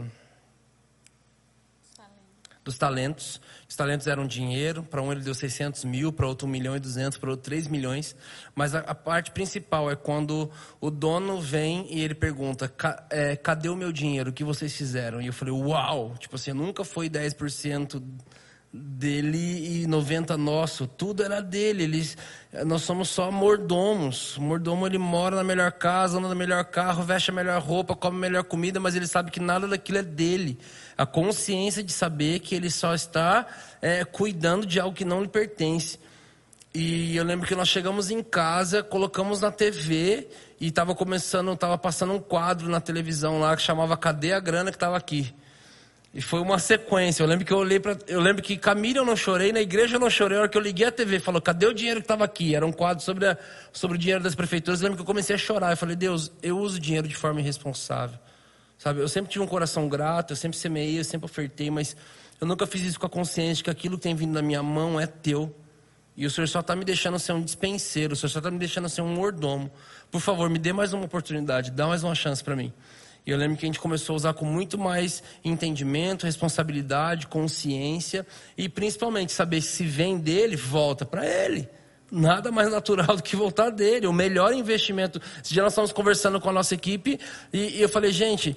dos talentos. Os talentos eram dinheiro, para um ele deu 600 mil, para outro 1 milhão e 200, para outro 3 milhões. Mas a, a parte principal é quando o dono vem e ele pergunta, "Ca- é, cadê o meu dinheiro? O que vocês fizeram? E eu falei, uau! Tipo assim, nunca foi 10% dele e 90 nosso. Tudo era dele. Eles, nós somos só mordomos. O mordomo ele mora na melhor casa, anda no melhor carro, veste a melhor roupa, come a melhor comida, mas ele sabe que nada daquilo é dele. A consciência de saber que ele só está é, cuidando de algo que não lhe pertence. E eu lembro que nós chegamos em casa, colocamos na TV e estava começando, estava passando um quadro na televisão lá que chamava Cadê a grana que estava aqui? E foi uma sequência. Eu lembro que eu olhei para, eu lembro que Camila eu não chorei, na igreja eu não chorei. A hora que eu liguei a TV, falou: "Cadê o dinheiro que estava aqui?" Era um quadro sobre a, sobre o dinheiro das prefeituras. Eu lembro que eu comecei a chorar. Eu falei: "Deus, eu uso dinheiro de forma irresponsável." Sabe? Eu sempre tive um coração grato, eu sempre semeei, eu sempre ofertei, mas eu nunca fiz isso com a consciência que aquilo que tem vindo da minha mão é teu. E o Senhor só está me deixando ser um dispenseiro, o Senhor só está me deixando ser um mordomo. Por favor, me dê mais uma oportunidade, dá mais uma chance para mim. E eu lembro que a gente começou a usar com muito mais entendimento, responsabilidade, consciência e principalmente saber se vem dele, volta para ele. Nada mais natural do que voltar dele. O melhor investimento. Esse dia nós estávamos conversando com a nossa equipe e, e eu falei, gente,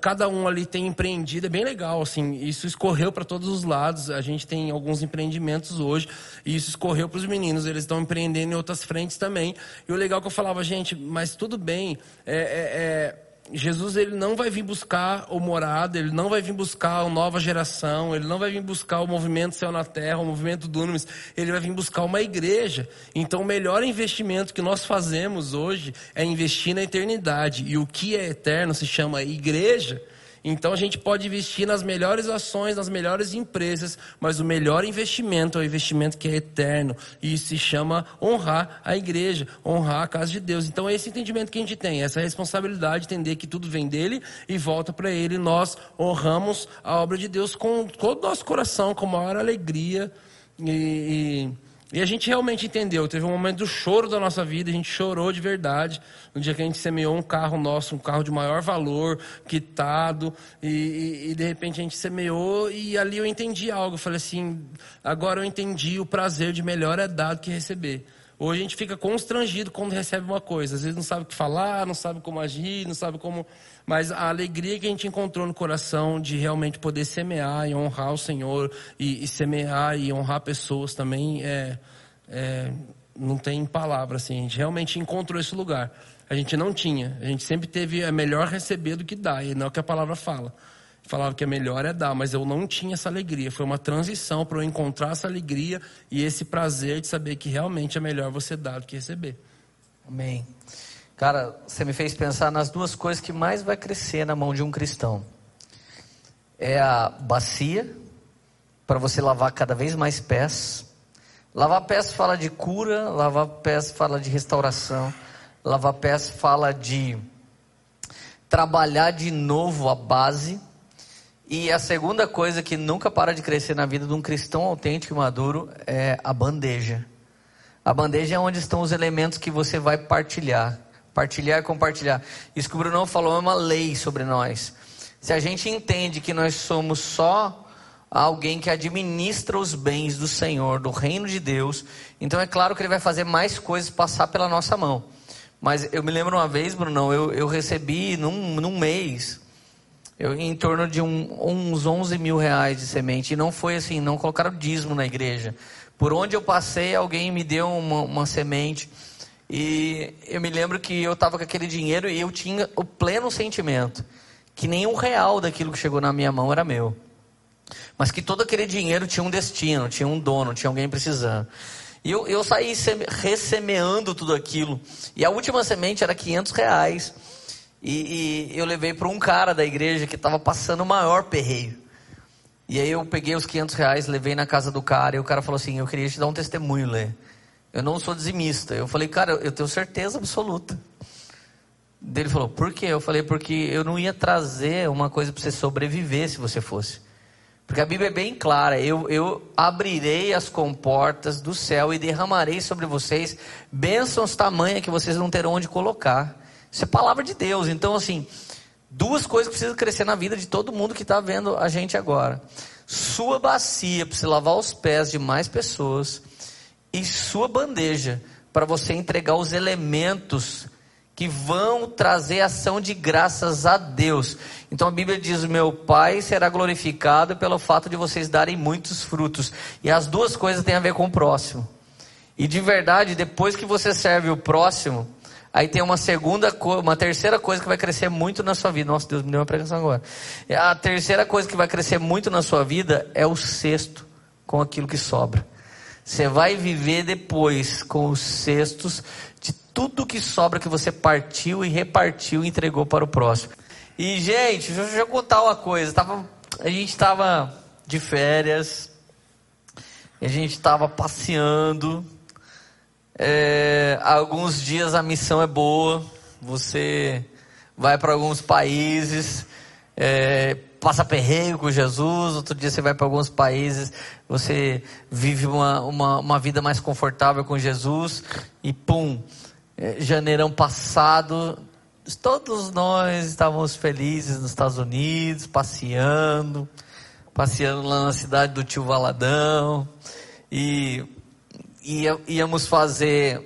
cada um ali tem empreendido, é bem legal, assim. Isso escorreu para todos os lados. A gente tem alguns empreendimentos hoje e isso escorreu para os meninos. Eles estão empreendendo em outras frentes também. E o legal é que eu falava, gente, mas tudo bem. é, é, é Jesus ele não vai vir buscar o morado, ele não vai vir buscar a nova geração, ele não vai vir buscar o movimento céu na terra, o movimento Dunamis, ele vai vir buscar uma igreja. Então o melhor investimento que nós fazemos hoje é investir na eternidade. E o que é eterno se chama igreja. Então a gente pode investir nas melhores ações, nas melhores empresas, mas o melhor investimento é o investimento que é eterno. E se chama honrar a igreja, honrar a casa de Deus. Então é esse entendimento que a gente tem, essa responsabilidade, entender que tudo vem dele e volta para ele. Nós honramos a obra de Deus com todo o nosso coração, com maior alegria. e, e e a gente realmente entendeu. Teve um momento do choro da nossa vida, a gente chorou de verdade. No dia que a gente semeou um carro nosso, um carro de maior valor, quitado, e, e, e de repente a gente semeou e ali eu entendi algo. Eu falei assim: agora eu entendi o prazer de melhor é dado que receber. Hoje a gente fica constrangido quando recebe uma coisa. Às vezes não sabe o que falar, não sabe como agir, não sabe como. Mas a alegria que a gente encontrou no coração de realmente poder semear e honrar o Senhor e, e semear e honrar pessoas também é, é, não tem palavra assim. A gente realmente encontrou esse lugar. A gente não tinha. A gente sempre teve é melhor receber do que dar. E não é o que a palavra fala falava que é melhor é dar, mas eu não tinha essa alegria. Foi uma transição para eu encontrar essa alegria e esse prazer de saber que realmente é melhor você dar do que receber. Amém. Cara, você me fez pensar nas duas coisas que mais vai crescer na mão de um cristão. É a bacia, para você lavar cada vez mais pés. Lavar pés fala de cura, lavar pés fala de restauração, lavar pés fala de trabalhar de novo a base e a segunda coisa que nunca para de crescer na vida de um cristão autêntico e maduro é a bandeja. A bandeja é onde estão os elementos que você vai partilhar. Partilhar e compartilhar. Isso que o Bruno falou é uma lei sobre nós. Se a gente entende que nós somos só alguém que administra os bens do Senhor, do reino de Deus, então é claro que ele vai fazer mais coisas passar pela nossa mão. Mas eu me lembro uma vez, Bruno, eu, eu recebi num, num mês eu, em torno de um, uns 11 mil reais de semente. E não foi assim, não colocaram dízimo na igreja. Por onde eu passei, alguém me deu uma, uma semente. E eu me lembro que eu estava com aquele dinheiro e eu tinha o pleno sentimento que nenhum real daquilo que chegou na minha mão era meu. Mas que todo aquele dinheiro tinha um destino, tinha um dono, tinha alguém precisando. E eu, eu saí ressemeando tudo aquilo. E a última semente era 500 reais. E, e eu levei para um cara da igreja que estava passando o maior perreio. E aí eu peguei os 500 reais, levei na casa do cara e o cara falou assim: Eu queria te dar um testemunho, Lê. Eu não sou dizimista. Eu falei, cara, eu tenho certeza absoluta. Ele falou, por quê? Eu falei, porque eu não ia trazer uma coisa para você sobreviver se você fosse. Porque a Bíblia é bem clara: eu, eu abrirei as comportas do céu e derramarei sobre vocês bênçãos tamanha que vocês não terão onde colocar. Isso é palavra de Deus. Então, assim, duas coisas precisam crescer na vida de todo mundo que está vendo a gente agora. Sua bacia para você lavar os pés de mais pessoas e sua bandeja para você entregar os elementos que vão trazer ação de graças a Deus. Então a Bíblia diz: Meu Pai será glorificado pelo fato de vocês darem muitos frutos. E as duas coisas têm a ver com o próximo. E de verdade, depois que você serve o próximo, aí tem uma segunda, uma terceira coisa que vai crescer muito na sua vida. Nossa, Deus me deu uma pregação agora. A terceira coisa que vai crescer muito na sua vida é o cesto com aquilo que sobra. Você vai viver depois com os cestos de tudo que sobra que você partiu e repartiu e entregou para o próximo. E, gente, deixa eu contar uma coisa. Tava, a gente estava de férias, a gente estava passeando. É, alguns dias a missão é boa, você vai para alguns países, é, passa perreio com Jesus, outro dia você vai para alguns países, você vive uma, uma, uma, vida mais confortável com Jesus, e pum, é, janeirão passado, todos nós estávamos felizes nos Estados Unidos, passeando, passeando lá na cidade do tio Valadão, e íamos fazer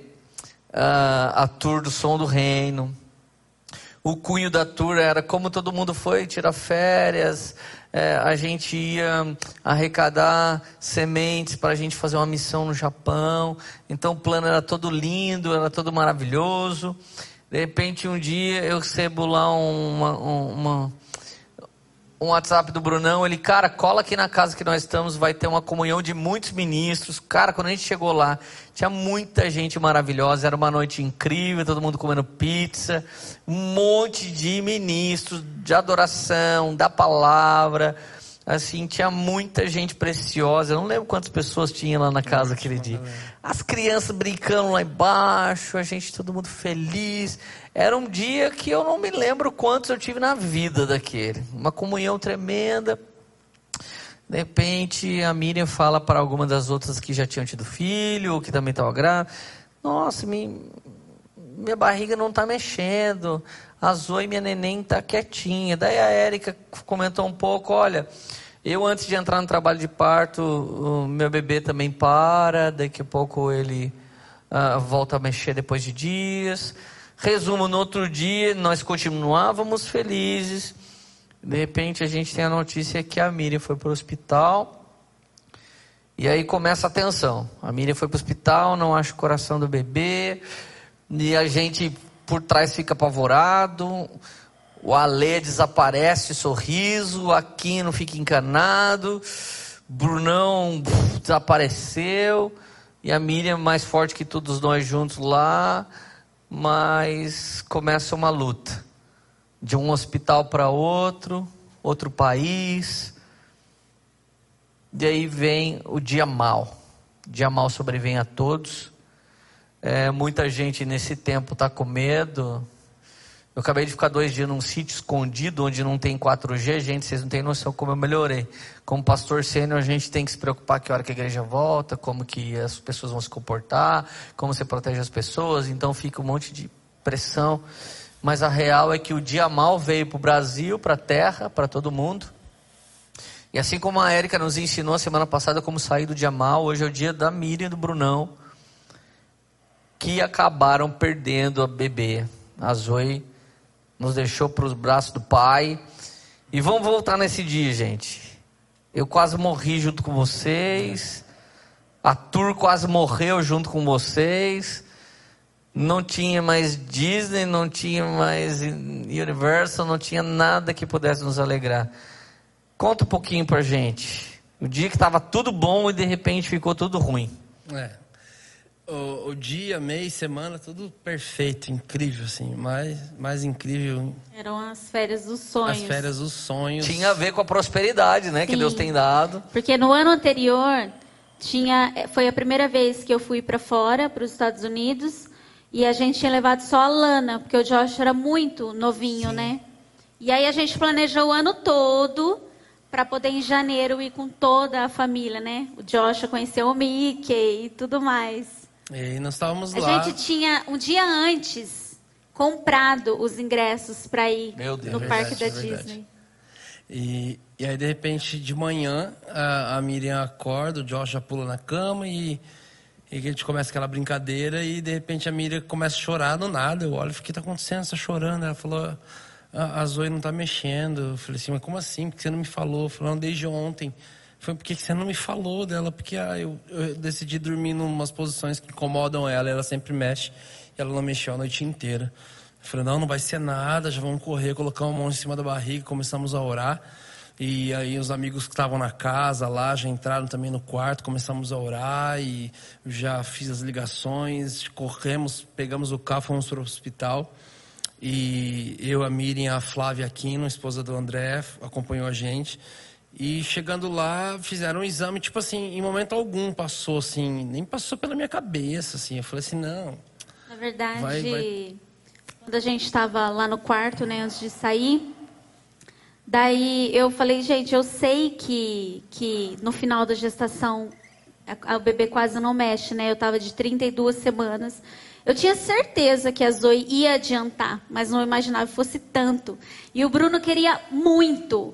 uh, a tour do Som do Reino. O cunho da tour era como todo mundo foi tirar férias, é, a gente ia arrecadar sementes para a gente fazer uma missão no Japão. Então o plano era todo lindo, era todo maravilhoso. De repente um dia eu recebo lá uma, uma um WhatsApp do Brunão, ele, cara, cola aqui na casa que nós estamos, vai ter uma comunhão de muitos ministros. Cara, quando a gente chegou lá, tinha muita gente maravilhosa, era uma noite incrível, todo mundo comendo pizza, um monte de ministros de adoração, da palavra. Assim, tinha muita gente preciosa. Eu não lembro quantas pessoas tinha lá na casa aquele dia. As crianças brincando lá embaixo, a gente, todo mundo feliz. Era um dia que eu não me lembro quantos eu tive na vida daquele. Uma comunhão tremenda. De repente, a Miriam fala para alguma das outras que já tinham tido filho, ou que também estavam grávidas. Nossa, me, minha barriga não está mexendo. A Zoe, minha neném, está quietinha. Daí a Érica comentou um pouco, olha, eu antes de entrar no trabalho de parto, o meu bebê também para, daqui a pouco ele uh, volta a mexer depois de dias. Resumo, no outro dia nós continuávamos felizes. De repente a gente tem a notícia que a Miriam foi para o hospital. E aí começa a tensão. A Miriam foi para o hospital, não acha o coração do bebê. E a gente por trás fica apavorado, o Alê desaparece, sorriso, Aquino fica encanado, Brunão desapareceu, e a Miriam mais forte que todos nós juntos lá, mas começa uma luta, de um hospital para outro, outro país, e aí vem o dia mal, o dia mal sobrevém a todos, é, muita gente nesse tempo está com medo. Eu acabei de ficar dois dias num sítio escondido onde não tem 4G. Gente, vocês não têm noção como eu melhorei. Como pastor sênior, a gente tem que se preocupar que hora que a igreja volta, como que as pessoas vão se comportar, como você protege as pessoas. Então fica um monte de pressão. Mas a real é que o dia mal veio para o Brasil, para a terra, para todo mundo. E assim como a Érica nos ensinou semana passada como sair do dia mal, hoje é o dia da Miriam e do Brunão que acabaram perdendo a bebê. A Zoe nos deixou para os braços do pai. E vamos voltar nesse dia, gente. Eu quase morri junto com vocês. A Tour quase morreu junto com vocês. Não tinha mais Disney, não tinha mais Universal, não tinha nada que pudesse nos alegrar. Conta um pouquinho pra gente. O dia que estava tudo bom e de repente ficou tudo ruim. É o, o, dia, mês, semana, tudo perfeito, incrível, assim. Mais, mais incrível. Eram as férias dos sonhos. As férias dos sonhos. Tinha a ver com a prosperidade, né? Sim, que Deus tem dado. Porque no ano anterior, tinha, foi a primeira vez que eu fui para fora, para os Estados Unidos. E a gente tinha levado só a Lana, porque o Josh era muito novinho, Sim. né? E aí a gente planejou o ano todo para poder em janeiro ir com toda a família, né? O Josh conheceu o Mickey e tudo mais. E nós estávamos lá. A gente tinha um dia antes comprado os ingressos para ir Deus, no é parque da é Disney. E, e aí de repente de manhã a, a Miriam acorda, o Josh já pula na cama e E a gente começa aquela brincadeira e de repente a Miriam começa a chorar do nada. Eu olho, o que está acontecendo? Você está chorando? Ela falou, a Zoe não está mexendo. Eu falei assim, mas como assim? Por que você não me falou? Falando desde ontem. Foi porque você não me falou dela? Porque ah, eu, eu decidi dormir em umas posições que incomodam ela. Ela sempre mexe. E ela não mexeu a noite inteira. Eu falei, não, não vai ser nada. Já vamos correr, colocar uma mão em cima da barriga. Começamos a orar. E aí os amigos que estavam na casa lá já entraram também no quarto, começamos a orar e já fiz as ligações, corremos, pegamos o carro, fomos para o hospital. E eu, a Miriam, a Flávia Aquino, esposa do André, acompanhou a gente. E chegando lá, fizeram um exame, tipo assim, em momento algum passou assim, nem passou pela minha cabeça, assim. Eu falei assim, não. Na verdade, vai, vai... quando a gente estava lá no quarto, né, antes de sair, Daí eu falei, gente, eu sei que, que no final da gestação a, a, o bebê quase não mexe, né? Eu estava de 32 semanas. Eu tinha certeza que a Zoe ia adiantar, mas não imaginava que fosse tanto. E o Bruno queria muito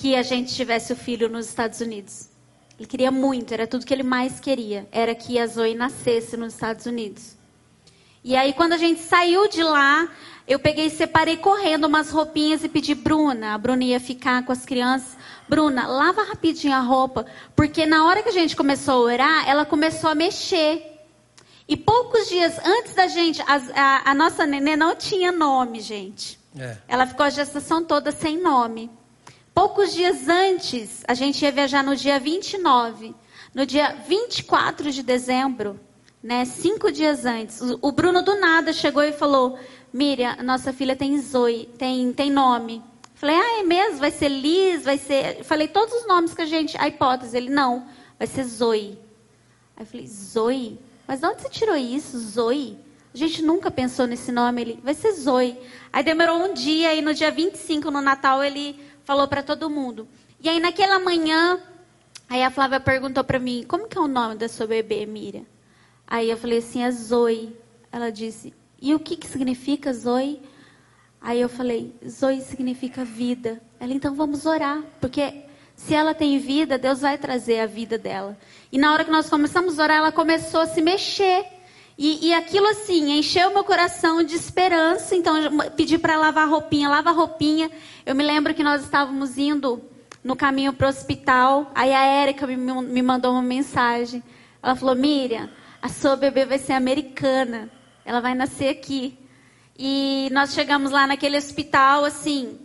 que a gente tivesse o filho nos Estados Unidos. Ele queria muito, era tudo que ele mais queria, era que a Zoe nascesse nos Estados Unidos. E aí quando a gente saiu de lá, eu peguei e separei correndo umas roupinhas e pedi, Bruna, a Bruna ia ficar com as crianças. Bruna, lava rapidinho a roupa, porque na hora que a gente começou a orar, ela começou a mexer. E poucos dias antes da gente, a, a, a nossa nenê não tinha nome, gente. É. Ela ficou a gestação toda sem nome. Poucos dias antes, a gente ia viajar no dia 29. No dia 24 de dezembro, né, cinco dias antes, o Bruno do nada chegou e falou: Miriam, nossa filha tem Zoe, tem, tem nome. Falei, ah, é mesmo? Vai ser Liz? Vai ser. Falei todos os nomes que a gente. A hipótese. Ele, não, vai ser Zoe. Aí eu falei, Zoe? Mas de onde você tirou isso, Zoe? A gente nunca pensou nesse nome. Ele, vai ser Zoe. Aí demorou um dia e no dia 25, no Natal, ele falou para todo mundo. E aí naquela manhã, aí a Flávia perguntou para mim, como que é o nome da sua bebê, Miriam? Aí eu falei assim, é Zoe. Ela disse, e o que, que significa Zoe? Aí eu falei, Zoe significa vida. Ela, então vamos orar, porque se ela tem vida, Deus vai trazer a vida dela. E na hora que nós começamos a orar, ela começou a se mexer. E, e aquilo assim, encheu meu coração de esperança. Então pedi para lavar a roupinha, lava a roupinha. Eu me lembro que nós estávamos indo no caminho para o hospital. Aí a Érica me, me mandou uma mensagem. Ela falou, Miriam, a sua bebê vai ser americana. Ela vai nascer aqui. E nós chegamos lá naquele hospital, assim,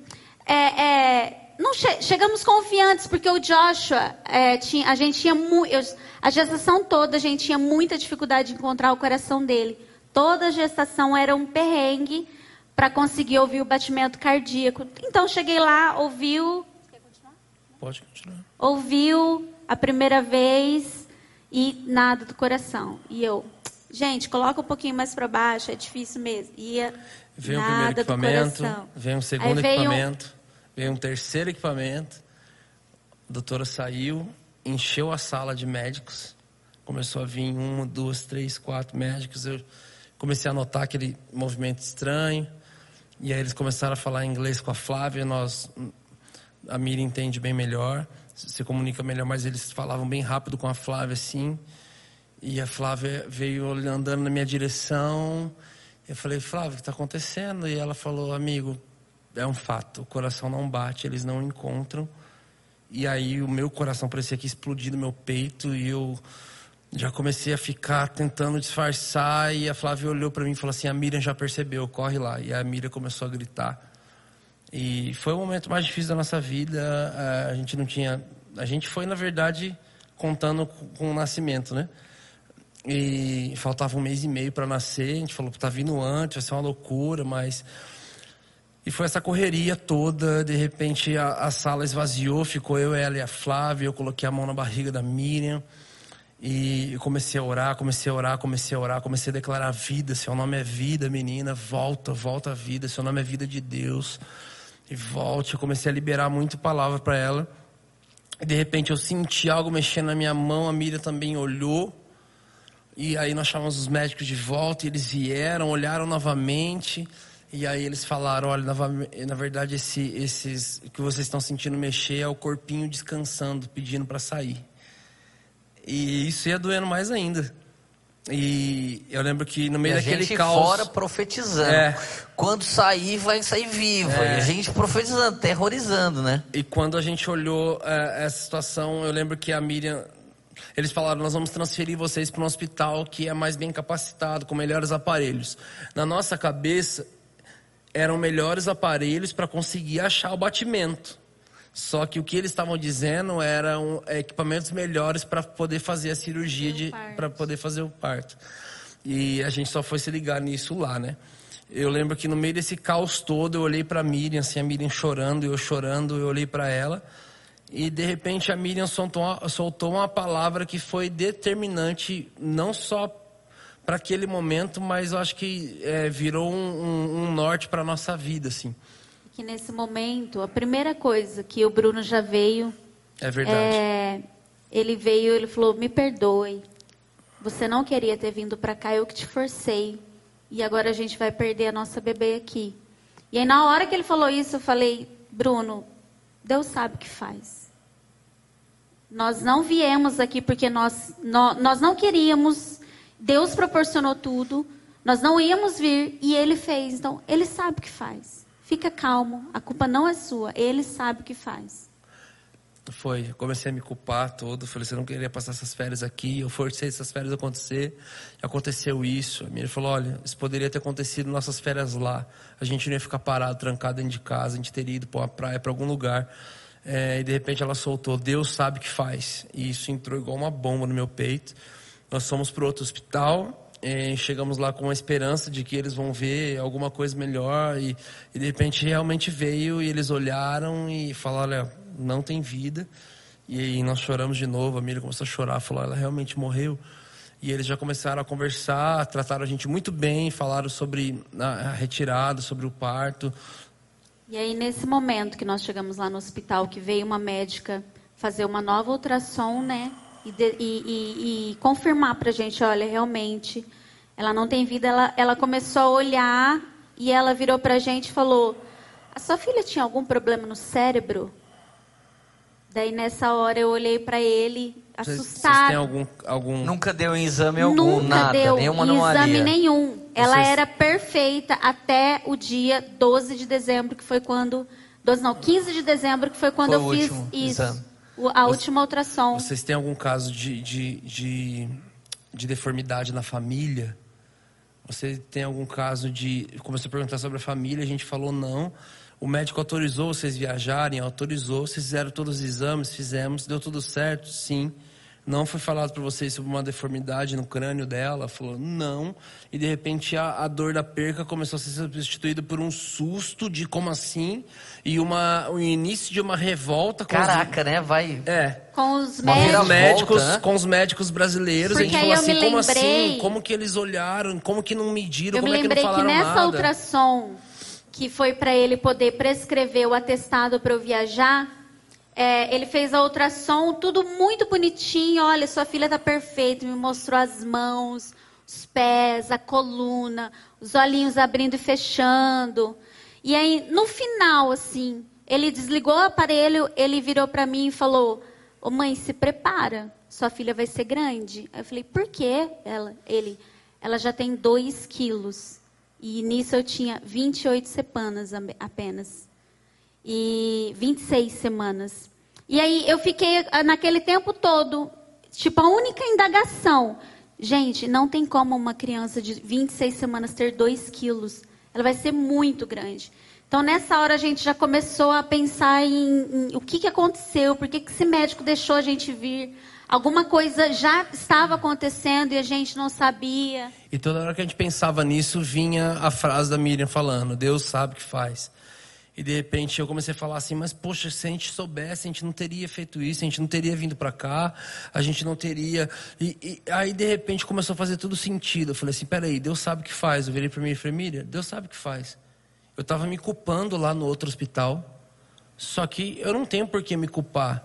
é, é, che chegamos confiantes, porque o Joshua, é, tinha, a gente tinha eu, a gestação toda, a gente tinha muita dificuldade de encontrar o coração dele. Toda a gestação era um perrengue para conseguir ouvir o batimento cardíaco. Então cheguei lá, ouviu. Quer continuar? Pode continuar. Ouviu a primeira vez e nada do coração. E eu, Gente, coloca um pouquinho mais para baixo, é difícil mesmo. Ia veio o primeiro equipamento, veio um segundo veio... equipamento, veio um terceiro equipamento. A doutora saiu, encheu a sala de médicos. Começou a vir um, duas, três, quatro médicos. Eu comecei a notar aquele movimento estranho. E aí eles começaram a falar inglês com a Flávia. Nós, a Mira entende bem melhor, se comunica melhor, mas eles falavam bem rápido com a Flávia, assim. E a Flávia veio andando na minha direção. Eu falei, Flávia, o que está acontecendo? E ela falou, amigo, é um fato, o coração não bate, eles não encontram. E aí o meu coração parecia que explodir no meu peito e eu já comecei a ficar tentando disfarçar e a Flávia olhou para mim e falou assim: "A Miriam já percebeu, corre lá". E a Miriam começou a gritar. E foi o momento mais difícil da nossa vida. A gente não tinha, a gente foi na verdade contando com o nascimento, né? E faltava um mês e meio para nascer. A gente falou, tá vindo antes, vai ser uma loucura, mas. E foi essa correria toda. De repente a, a sala esvaziou, ficou eu, ela e a Flávia. Eu coloquei a mão na barriga da Miriam. E comecei a orar, comecei a orar, comecei a orar, comecei a declarar vida. Seu nome é vida, menina. Volta, volta a vida. Seu nome é vida de Deus. E volte. Eu comecei a liberar muito palavra para ela. E de repente eu senti algo mexendo na minha mão. A Miriam também olhou. E aí nós chamamos os médicos de volta e eles vieram, olharam novamente. E aí eles falaram, olha, na verdade esse, esses que vocês estão sentindo mexer é o corpinho descansando, pedindo para sair. E isso ia doendo mais ainda. E eu lembro que no meio E a daquele gente caos. fora profetizando. É. Quando sair, vai sair vivo. É. E a gente profetizando, terrorizando, né? E quando a gente olhou eh, essa situação, eu lembro que a Miriam. Eles falaram: nós vamos transferir vocês para um hospital que é mais bem capacitado, com melhores aparelhos. Na nossa cabeça, eram melhores aparelhos para conseguir achar o batimento. Só que o que eles estavam dizendo eram eh, equipamentos melhores para poder fazer a cirurgia, para poder fazer o parto. E a gente só foi se ligar nisso lá, né? Eu lembro que no meio desse caos todo, eu olhei para Miriam, assim, a Miriam chorando, eu chorando, eu olhei para ela. E de repente a Miriam soltou uma, soltou uma palavra que foi determinante, não só para aquele momento, mas eu acho que eh, virou um, um- um norte para nossa vida, assim. Que nesse momento, a primeira coisa que o Bruno já veio, É verdade. é, ele veio, ele falou: "Me perdoe. Você não queria ter vindo para cá, eu que te forcei. E agora a gente vai perder a nossa bebê aqui." E aí na hora que ele falou isso, eu falei: "Bruno, Deus sabe o que faz. Nós não viemos aqui porque nós, nó- nós não queríamos. Deus proporcionou tudo. Nós não íamos vir e Ele fez. Então, Ele sabe o que faz. Fica calmo. A culpa não é sua. Ele sabe o que faz. Foi, comecei a me culpar todo. Falei, você não queria passar essas férias aqui. Eu forcei essas férias a acontecer. Aconteceu isso. A minha falou: olha, isso poderia ter acontecido nossas férias lá. A gente não ia ficar parado, trancado dentro de casa. A gente teria ido para uma praia, para algum lugar. É, e de repente ela soltou: Deus sabe o que faz. E isso entrou igual uma bomba no meu peito. Nós fomos para outro hospital. é, chegamos lá com a esperança de que eles vão ver alguma coisa melhor. E, e de repente realmente veio. E eles olharam e falaram: olha, não tem vida. E aí nós choramos de novo. A Miriam começou a chorar, falou: ela realmente morreu. E eles já começaram a conversar, trataram a gente muito bem, falaram sobre a retirada, sobre o parto. E aí, nesse momento que nós chegamos lá no hospital, que veio uma médica fazer uma nova ultrassom, né? E, de- e- e- e confirmar pra gente, olha, realmente, ela não tem vida. Ela, ela começou a olhar e ela virou pra gente e falou: A sua filha tinha algum problema no cérebro? Daí, nessa hora, eu olhei pra ele, Vocês, vocês assustada. têm algum, algum Nunca deu em exame algum, Nunca nada, deu nenhuma exame anomalia. nenhum. Ela Vocês- era perfeita até o dia 12 de dezembro, que foi quando. 12 não, 15 de dezembro, que foi quando Foi eu fiz isso. exame. O- a última ultrassom. Vocês têm algum caso de, de, de, de deformidade na família? Você tem algum caso de. Começou a perguntar sobre a família, a gente falou não. O médico autorizou vocês viajarem, autorizou, vocês fizeram todos os exames, fizemos, deu tudo certo, sim. Não foi falado para vocês sobre uma deformidade no crânio dela, falou não. E de repente a, a dor da perca começou a ser substituída por um susto de como assim? E uma, o início de uma revolta com os- Caraca, né? Vai. É, Com os médicos. os médicos, né? com os médicos brasileiros, Porque a gente aí falou eu assim, me como lembrei- assim? Como que eles olharam? Como que não mediram? Eu como me é que não lembrei que, falaram nessa nada? ultrassom, que foi para ele poder prescrever o atestado para eu viajar, é, ele fez a ultrassom, tudo muito bonitinho. Olha, sua filha tá perfeita. Me mostrou as mãos, os pés, a coluna, os olhinhos abrindo e fechando. E aí, no final, assim, ele desligou o aparelho, ele virou para mim e falou: Ô mãe, se prepara, sua filha vai ser grande. Aí eu falei: por quê? Ela, ele, ela já tem 2 quilos. E nisso eu tinha 28 semanas apenas. E 26 semanas. E aí eu fiquei ah, naquele tempo todo, tipo, a única indagação. Gente, não tem como uma criança de 26 semanas ter 2 quilos. Ela vai ser muito grande. Então, nessa hora, a gente já começou a pensar em, em o que, que aconteceu, por que, que esse médico deixou a gente vir. Alguma coisa já estava acontecendo e a gente não sabia. E toda hora que a gente pensava nisso, vinha a frase da Miriam falando, Deus sabe o que faz. E de repente eu comecei a falar assim, mas poxa, se a gente soubesse, a gente não teria feito isso, a gente não teria vindo para cá, a gente não teria. E, e aí de repente começou a fazer tudo sentido. Eu falei assim, peraí, Deus sabe o que faz. Eu virei para falei, Miriam, Deus sabe o que faz. Eu estava me culpando lá no outro hospital, só que eu não tenho por que me culpar.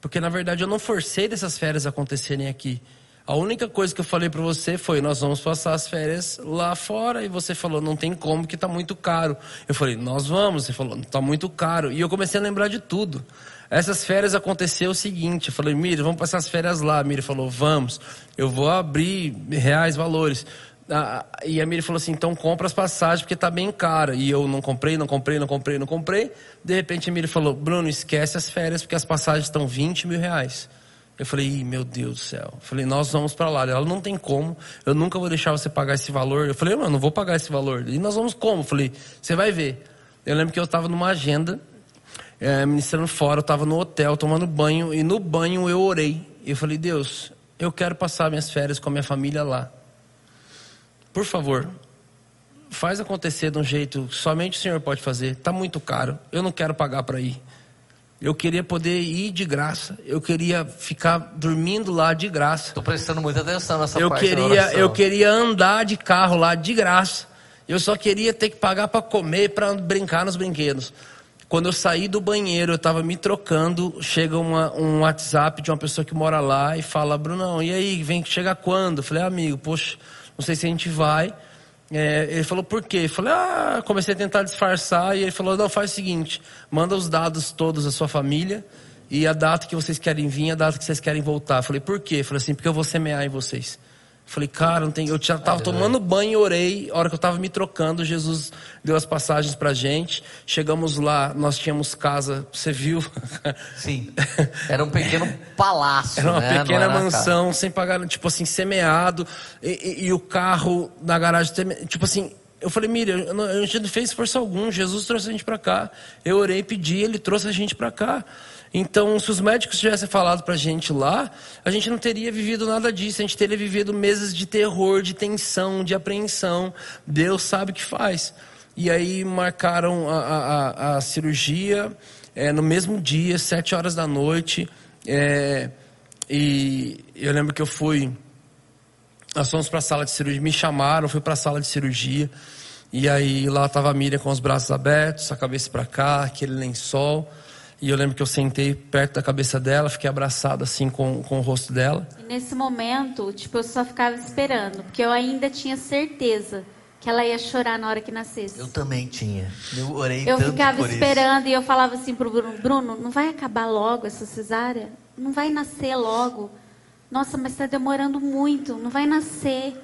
Porque na verdade eu não forcei dessas férias acontecerem aqui. A única coisa que eu falei para você foi: nós vamos passar as férias lá fora. E você falou: não tem como, que tá muito caro. Eu falei: nós vamos. Você falou: tá muito caro. E eu comecei a lembrar de tudo. Essas férias aconteceu o seguinte, eu falei, Miri, vamos passar as férias lá. A Miri falou, vamos, eu vou abrir reais valores. Ah, e a Miri falou assim, então compra as passagens porque tá bem cara. E eu não comprei, não comprei, não comprei, não comprei. De repente a Miri falou, Bruno, esquece as férias porque as passagens estão 20 mil reais. Eu falei, meu Deus do céu. Eu falei, nós vamos para lá. Ela não tem como, eu nunca vou deixar você pagar esse valor. Eu falei, mano, não vou pagar esse valor. E nós vamos como? Eu falei, você vai ver. Eu lembro que eu estava numa agenda, é, ministrando fora, eu estava no hotel tomando banho, e no banho eu orei. Eu falei, Deus, eu quero passar minhas férias com a minha família lá. Por favor, faz acontecer de um jeito que somente o Senhor pode fazer. Está muito caro, eu não quero pagar para ir. Eu queria poder ir de graça. Eu queria ficar dormindo lá de graça. Estou prestando muita atenção nessa eu parte queria, Eu queria andar de carro lá de graça. Eu só queria ter que pagar para comer, para brincar nos brinquedos. Quando eu saí do banheiro, eu estava me trocando, chega uma, um WhatsApp de uma pessoa que mora lá e fala, Brunão, e aí, vem chegar quando? Eu falei, amigo, poxa, não sei se a gente vai. É, ele falou, por quê? Eu falei, ah, comecei a tentar disfarçar. E ele falou, não, faz o seguinte: manda os dados todos da sua família e a data que vocês querem vir, a data que vocês querem voltar. Eu falei, por quê? Eu falei assim, porque eu vou semear em vocês. Falei, cara, não tem. Eu já estava tomando banho e orei. A hora que eu estava me trocando, Jesus deu as passagens pra gente. Chegamos lá, nós tínhamos casa, você viu? Sim. Era um pequeno palácio. Era uma né? pequena mansão, sem pagar, tipo assim, semeado. E, e, e o carro na garagem, tipo assim. Eu falei, Miriam, a gente não fez esforço algum. Jesus trouxe a gente para cá. Eu orei, pedi, ele trouxe a gente para cá. Então, se os médicos tivessem falado para a gente lá, a gente não teria vivido nada disso. A gente teria vivido meses de terror, de tensão, de apreensão. Deus sabe o que faz. E aí marcaram a, a, a cirurgia é, no mesmo dia, sete horas da noite. É, e eu lembro que eu fui. Nós fomos para a sala de cirurgia, me chamaram, fui para a sala de cirurgia. E aí lá estava a Miriam com os braços abertos, a cabeça para cá, aquele lençol. E eu lembro que eu sentei perto da cabeça dela, fiquei abraçado assim com, com o rosto dela. E nesse momento, tipo, eu só ficava esperando, porque eu ainda tinha certeza que ela ia chorar na hora que nascesse. Eu também tinha. Eu orei Eu tanto ficava por esperando isso. e eu falava assim pro Bruno, Bruno, não vai acabar logo essa cesárea? Não vai nascer logo. Nossa, mas está demorando muito, não vai nascer.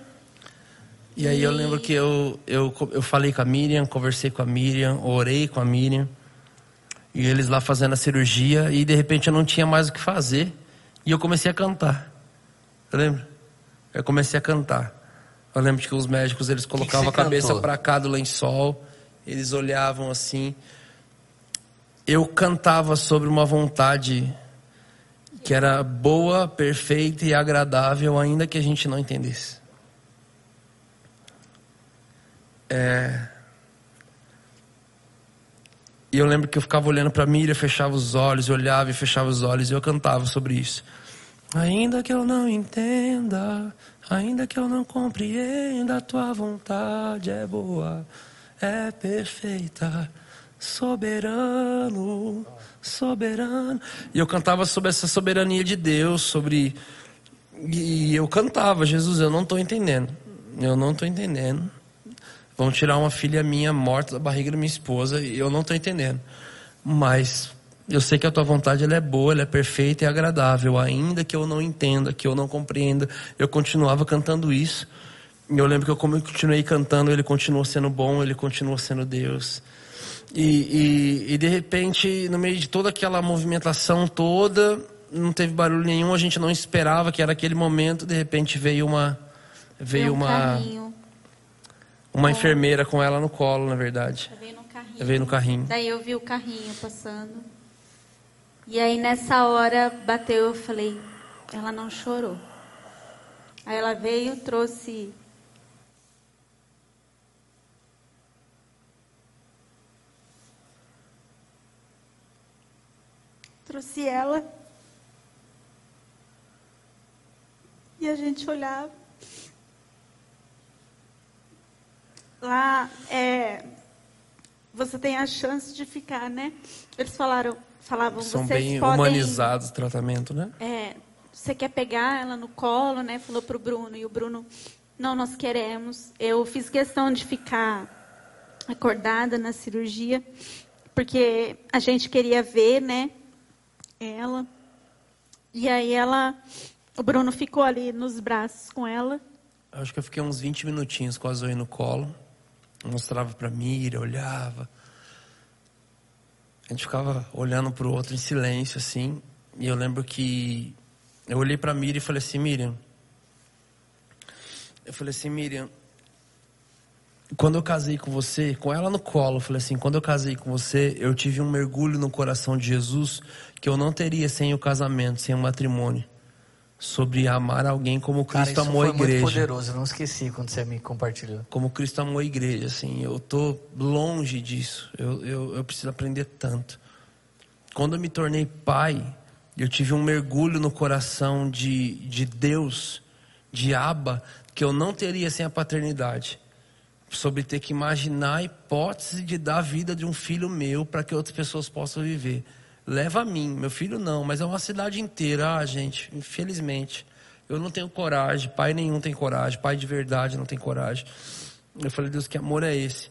E aí eu lembro que eu, eu, eu falei com a Miriam, conversei com a Miriam, orei com a Miriam. E eles lá fazendo a cirurgia e de repente eu não tinha mais o que fazer. E eu comecei a cantar. Lembra? Eu comecei a cantar. Eu lembro que os médicos eles colocavam a cabeça para cá do lençol, eles olhavam assim. Eu cantava sobre uma vontade que era boa, perfeita e agradável, ainda que a gente não entendesse. É... E eu lembro que eu ficava olhando para Miriam, fechava os olhos, olhava e fechava os olhos e eu cantava sobre isso. Ainda que eu não entenda, ainda que eu não compreenda, a tua vontade é boa, é perfeita, soberano, soberano. E eu cantava sobre essa soberania de Deus, sobre. E eu cantava, Jesus, eu não estou entendendo, eu não estou entendendo. Vão tirar uma filha minha morta da barriga da minha esposa e eu não estou entendendo. Mas eu sei que a tua vontade ela é boa, ela é perfeita e agradável. Ainda que eu não entenda, que eu não compreenda, eu continuava cantando isso. E eu lembro que eu continuei cantando, ele continuou sendo bom, ele continuou sendo Deus. E, e, e de repente, no meio de toda aquela movimentação toda, não teve barulho nenhum, a gente não esperava que era aquele momento, de repente veio uma veio um uma. Uma enfermeira com ela no colo, na verdade. Veio no carrinho. Ela veio no carrinho. Daí eu vi o carrinho passando. E aí nessa hora bateu, eu falei, ela não chorou. Aí ela veio, trouxe trouxe ela. E a gente olhava. Lá é, você tem a chance de ficar, né? Eles falaram, falavam, São vocês bem podem, humanizados o tratamento, né? é, você quer pegar ela no colo, né? Falou pro Bruno e o Bruno, não, nós queremos. Eu fiz questão de ficar acordada na cirurgia porque a gente queria ver, né? ela. E aí ela, o Bruno ficou ali nos braços com ela. Acho que eu fiquei uns 20 minutinhos com a Zoe no colo. Mostrava pra Mira, olhava. A gente ficava olhando pro outro em silêncio, assim. E eu lembro que eu olhei pra Miriam e falei assim, Miriam. Eu falei assim, Miriam. Quando eu casei com você, com ela no colo, eu falei assim: quando eu casei com você, eu tive um mergulho no coração de Jesus que eu não teria sem o casamento, sem o matrimônio. Sobre amar alguém como Cristo Cara, isso amou a foi igreja. muito poderoso, eu não esqueci quando você me compartilhou. Como Cristo amou a igreja, assim. Eu tô longe disso. Eu, eu, eu preciso aprender tanto. Quando eu me tornei pai, eu tive um mergulho no coração de, de Deus, de Abba, que eu não teria sem a paternidade. Sobre ter que imaginar a hipótese de dar a vida de um filho meu para que outras pessoas possam viver. Leva a mim, meu filho não, mas é uma cidade inteira. Ah, gente, infelizmente. Eu não tenho coragem, pai nenhum tem coragem, pai de verdade não tem coragem. Eu falei, Deus, que amor é esse?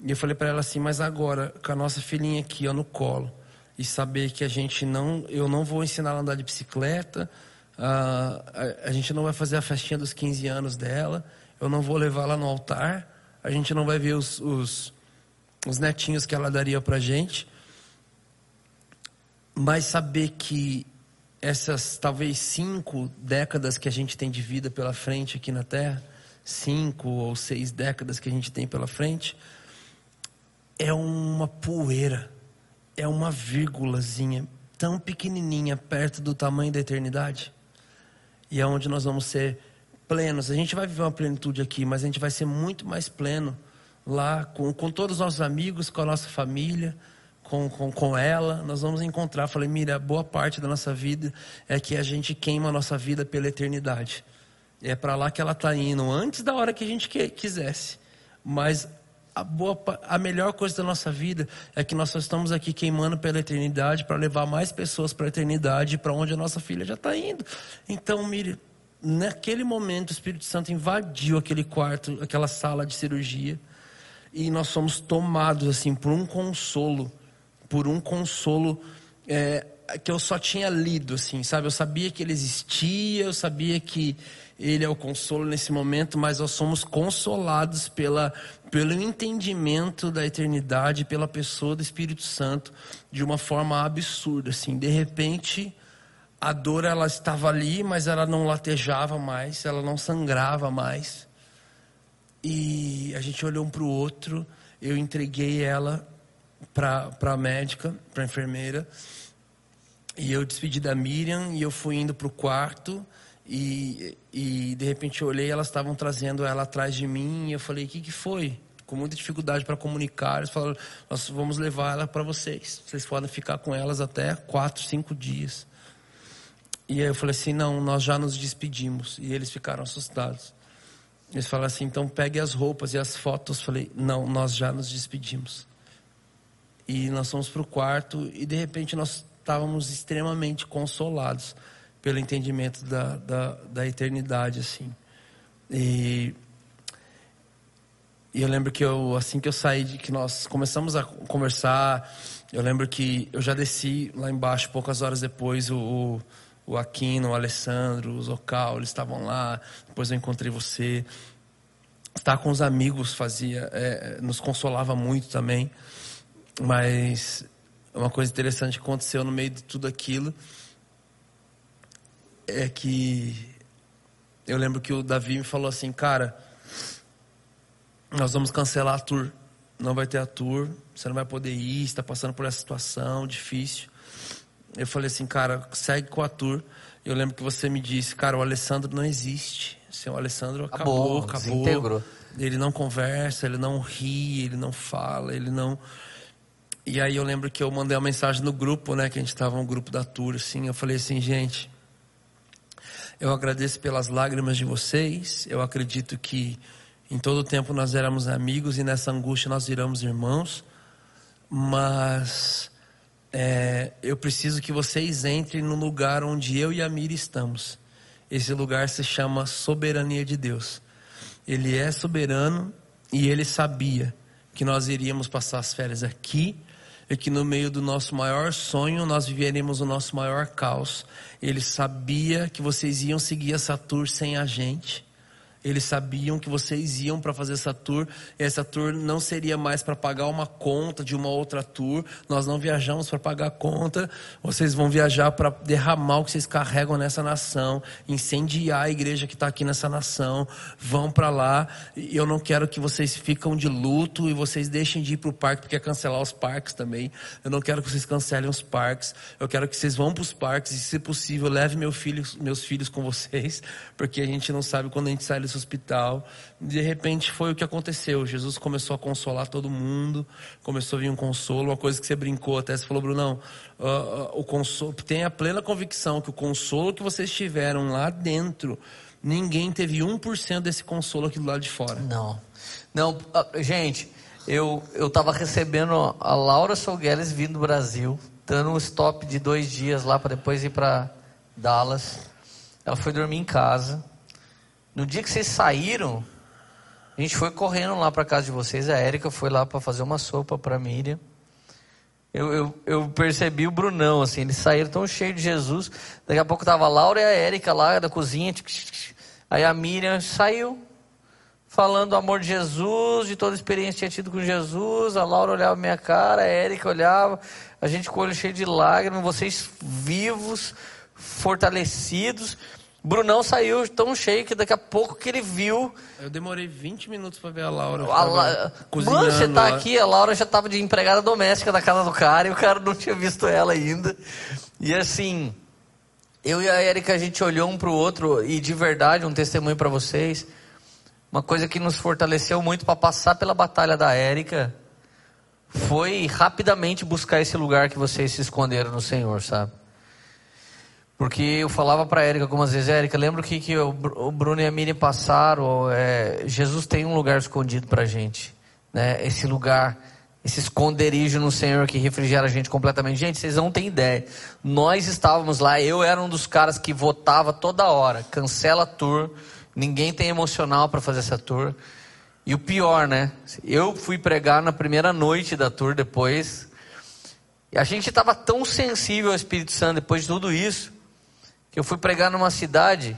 E eu falei para ela assim, mas agora, com a nossa filhinha aqui, ó, no colo, e saber que a gente não, eu não vou ensinar ela a andar de bicicleta, ah, a, a gente não vai fazer a festinha dos 15 anos dela, eu não vou levar ela no altar, a gente não vai ver os, os, os netinhos que ela daria pra gente, mas saber que essas talvez cinco décadas que a gente tem de vida pela frente aqui na Terra, cinco ou seis décadas que a gente tem pela frente, é uma poeira, é uma vírgulazinha tão pequenininha perto do tamanho da eternidade. E é onde nós vamos ser plenos. A gente vai viver uma plenitude aqui, mas a gente vai ser muito mais pleno lá com, com todos os nossos amigos, com a nossa família, com, com, com ela. Nós vamos encontrar. Falei, mira, boa parte da nossa vida é que a gente queima a nossa vida pela eternidade. É para lá que ela está indo, antes da hora que a gente que, quisesse. Mas a, boa, a melhor coisa da nossa vida é que nós só estamos aqui queimando pela eternidade para levar mais pessoas para a eternidade, para onde a nossa filha já está indo. Então, mire, naquele momento o Espírito Santo invadiu aquele quarto, aquela sala de cirurgia, e nós somos tomados assim por um consolo, por um consolo é, que eu só tinha lido, assim, sabe? Eu sabia que ele existia, eu sabia que ele é o consolo nesse momento, mas nós somos consolados pela, pelo entendimento da eternidade, pela pessoa do Espírito Santo, de uma forma absurda, assim. De repente, a dor ela estava ali, mas ela não latejava mais, ela não sangrava mais. E a gente olhou um para o outro, eu entreguei ela para a médica, para a enfermeira, e eu despedi da Miriam e eu fui indo para o quarto. E, e de repente eu olhei, elas estavam trazendo ela atrás de mim. E eu falei: O que, que foi? Com muita dificuldade para comunicar. Eles falaram: Nós vamos levar ela para vocês. Vocês podem ficar com elas até quatro, cinco dias. E aí eu falei assim: Não, nós já nos despedimos. E eles ficaram assustados. Eles falaram assim: Então pegue as roupas e as fotos. Eu falei: Não, nós já nos despedimos. E nós fomos para o quarto. E de repente nós estávamos extremamente consolados pelo entendimento da, da, da eternidade, assim. E, e, eu lembro que eu, assim que eu saí, de que nós começamos a conversar, eu lembro que eu já desci lá embaixo, poucas horas depois, o, o, Aquino, o Alessandro, o Zocal, eles estavam lá, depois eu encontrei você. Estar com os amigos fazia, é, nos consolava muito também, mas uma coisa interessante que aconteceu no meio de tudo aquilo é que eu lembro que o Davi me falou assim, cara, nós vamos cancelar a tour. Não vai ter a tour, você não vai poder ir, está passando por essa situação difícil. Eu falei assim, cara, segue com a tour. Eu lembro que você me disse, cara, o Alessandro não existe. Assim, o Alessandro acabou, acabou. Desintegrou. Ele não conversa, ele não ri, ele não fala, ele não. E aí eu lembro que eu mandei uma mensagem no grupo, né, que a gente estava no grupo da tour, assim, eu falei assim, gente, eu agradeço pelas lágrimas de vocês. Eu acredito que em todo o tempo nós éramos amigos e nessa angústia nós viramos irmãos. Mas é, eu preciso que vocês entrem no lugar onde eu e a Mira estamos. Esse lugar se chama soberania de Deus. Ele é soberano e ele sabia que nós iríamos passar as férias aqui, e que no meio do nosso maior sonho nós viveremos o nosso maior caos. Ele sabia que vocês iam seguir essa tour sem a gente. Eles sabiam que vocês iam para fazer essa tour, e essa tour não seria mais para pagar uma conta de uma outra tour. Nós não viajamos para pagar conta, vocês vão viajar para derramar o que vocês carregam nessa nação, incendiar a igreja que está aqui nessa nação. Vão para lá. E eu não quero que vocês ficam de luto e vocês deixem de ir para o parque, porque é cancelar os parques também. Eu não quero que vocês cancelem os parques. Eu quero que vocês vão para os parques e, se possível, leve meu filho, meus filhos com vocês, porque a gente não sabe quando a gente sai hospital. De repente foi o que aconteceu. Jesus começou a consolar todo mundo, começou a vir um consolo, uma coisa que você brincou até, você falou, Brunão, uh, uh, o consolo, tenha plena convicção que o consolo que vocês tiveram lá dentro, ninguém teve 1% desse consolo aqui do lado de fora. Não. Não, gente, eu eu estava recebendo a Laura Solgueles vindo do Brasil, dando um stop de dois dias lá para depois ir para Dallas. Ela foi dormir em casa. No dia que vocês saíram, a gente foi correndo lá para casa de vocês. A Érica foi lá para fazer uma sopa para Miriam. Eu, eu, eu, percebi o Brunão, assim, eles saíram tão cheios de Jesus. Daqui a pouco tava a Laura e a Érica lá da cozinha. Aí a Miriam saiu, falando do amor de Jesus, de toda a experiência que tinha tido com Jesus. A Laura olhava minha cara, a Érica olhava, a gente com o olho cheio de lágrimas, vocês vivos, fortalecidos. Brunão saiu tão cheio que daqui a pouco que ele viu. Eu demorei 20 minutos para ver a Laura. A La... Mano, você tá aqui, a Laura já tava de empregada doméstica da casa do cara e o cara não tinha visto ela ainda. E assim, eu e a Erika a gente olhou um pro outro e de verdade, um testemunho para vocês. Uma coisa que nos fortaleceu muito para passar pela batalha da Érica foi rapidamente buscar esse lugar que vocês se esconderam no Senhor, sabe? Porque eu falava para Érica algumas vezes, Érica, lembra o que, que o Bruno e a Miriam passaram? É, Jesus tem um lugar escondido para a gente. Né? Esse lugar, esse esconderijo no Senhor que refrigera a gente completamente. Gente, vocês não têm ideia. Nós estávamos lá, eu era um dos caras que votava toda hora. Cancela a tour, ninguém tem emocional para fazer essa tour. E o pior, né? Eu fui pregar na primeira noite da tour depois. E a gente estava tão sensível ao Espírito Santo depois de tudo isso eu fui pregar numa cidade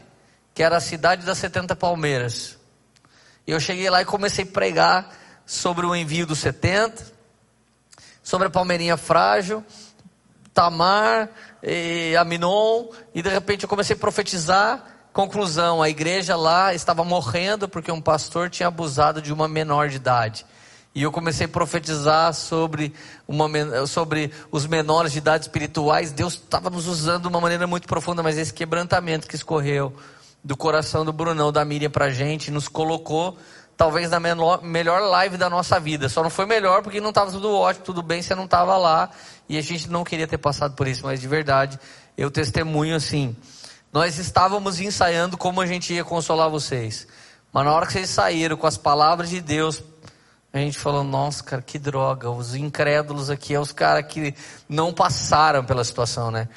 que era a cidade das 70 palmeiras. E eu cheguei lá e comecei a pregar sobre o envio dos 70, sobre a palmeirinha frágil, Tamar, e Aminon, e de repente eu comecei a profetizar. Conclusão: a igreja lá estava morrendo porque um pastor tinha abusado de uma menor de idade. E eu comecei a profetizar sobre, uma, sobre os menores de idade espirituais. Deus estava nos usando de uma maneira muito profunda, mas esse quebrantamento que escorreu do coração do Brunão, da Miriam para a gente, nos colocou talvez na menor, melhor live da nossa vida. Só não foi melhor porque não estava tudo ótimo, tudo bem, você não estava lá. E a gente não queria ter passado por isso, mas de verdade, eu testemunho assim. Nós estávamos ensaiando como a gente ia consolar vocês. Mas na hora que vocês saíram com as palavras de Deus a gente falou, nossa, cara, que droga. Os incrédulos aqui é os caras que não passaram pela situação, né?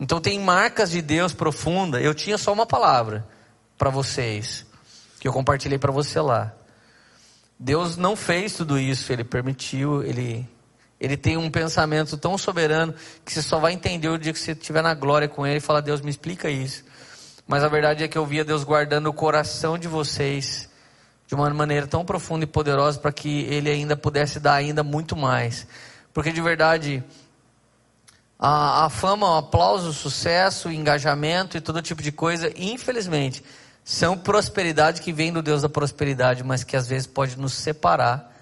Então tem marcas de Deus profunda. Eu tinha só uma palavra para vocês, que eu compartilhei para você lá. Deus não fez tudo isso, Ele permitiu, Ele, Ele tem um pensamento tão soberano que você só vai entender o dia que você estiver na glória com Ele e falar, Deus, me explica isso. Mas a verdade é que eu via Deus guardando o coração de vocês de uma maneira tão profunda e poderosa para que ele ainda pudesse dar ainda muito mais. Porque de verdade, a, a fama, o aplauso, o sucesso, o engajamento e todo tipo de coisa, infelizmente, são prosperidade que vem do Deus da prosperidade, mas que às vezes pode nos separar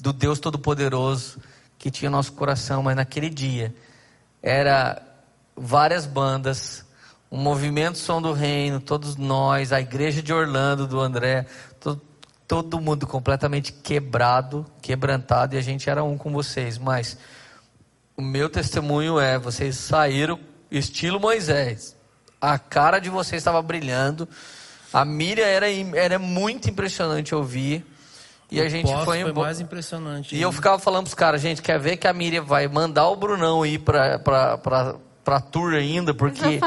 do Deus Todo-Poderoso que tinha nosso coração. Mas naquele dia, era várias bandas, um movimento Som do Reino, todos nós, a igreja de Orlando, do André, todo, mundo completamente quebrado, quebrantado, e a gente era um com vocês. Mas o meu testemunho é: vocês saíram estilo Moisés. A cara de vocês estava brilhando. A Miriam era, era muito impressionante ouvir. E o a gente foi, foi mais impressionante. E eu ficava falando para os caras, gente, quer ver que a Miriam vai mandar o Brunão ir para pra tour ainda, porque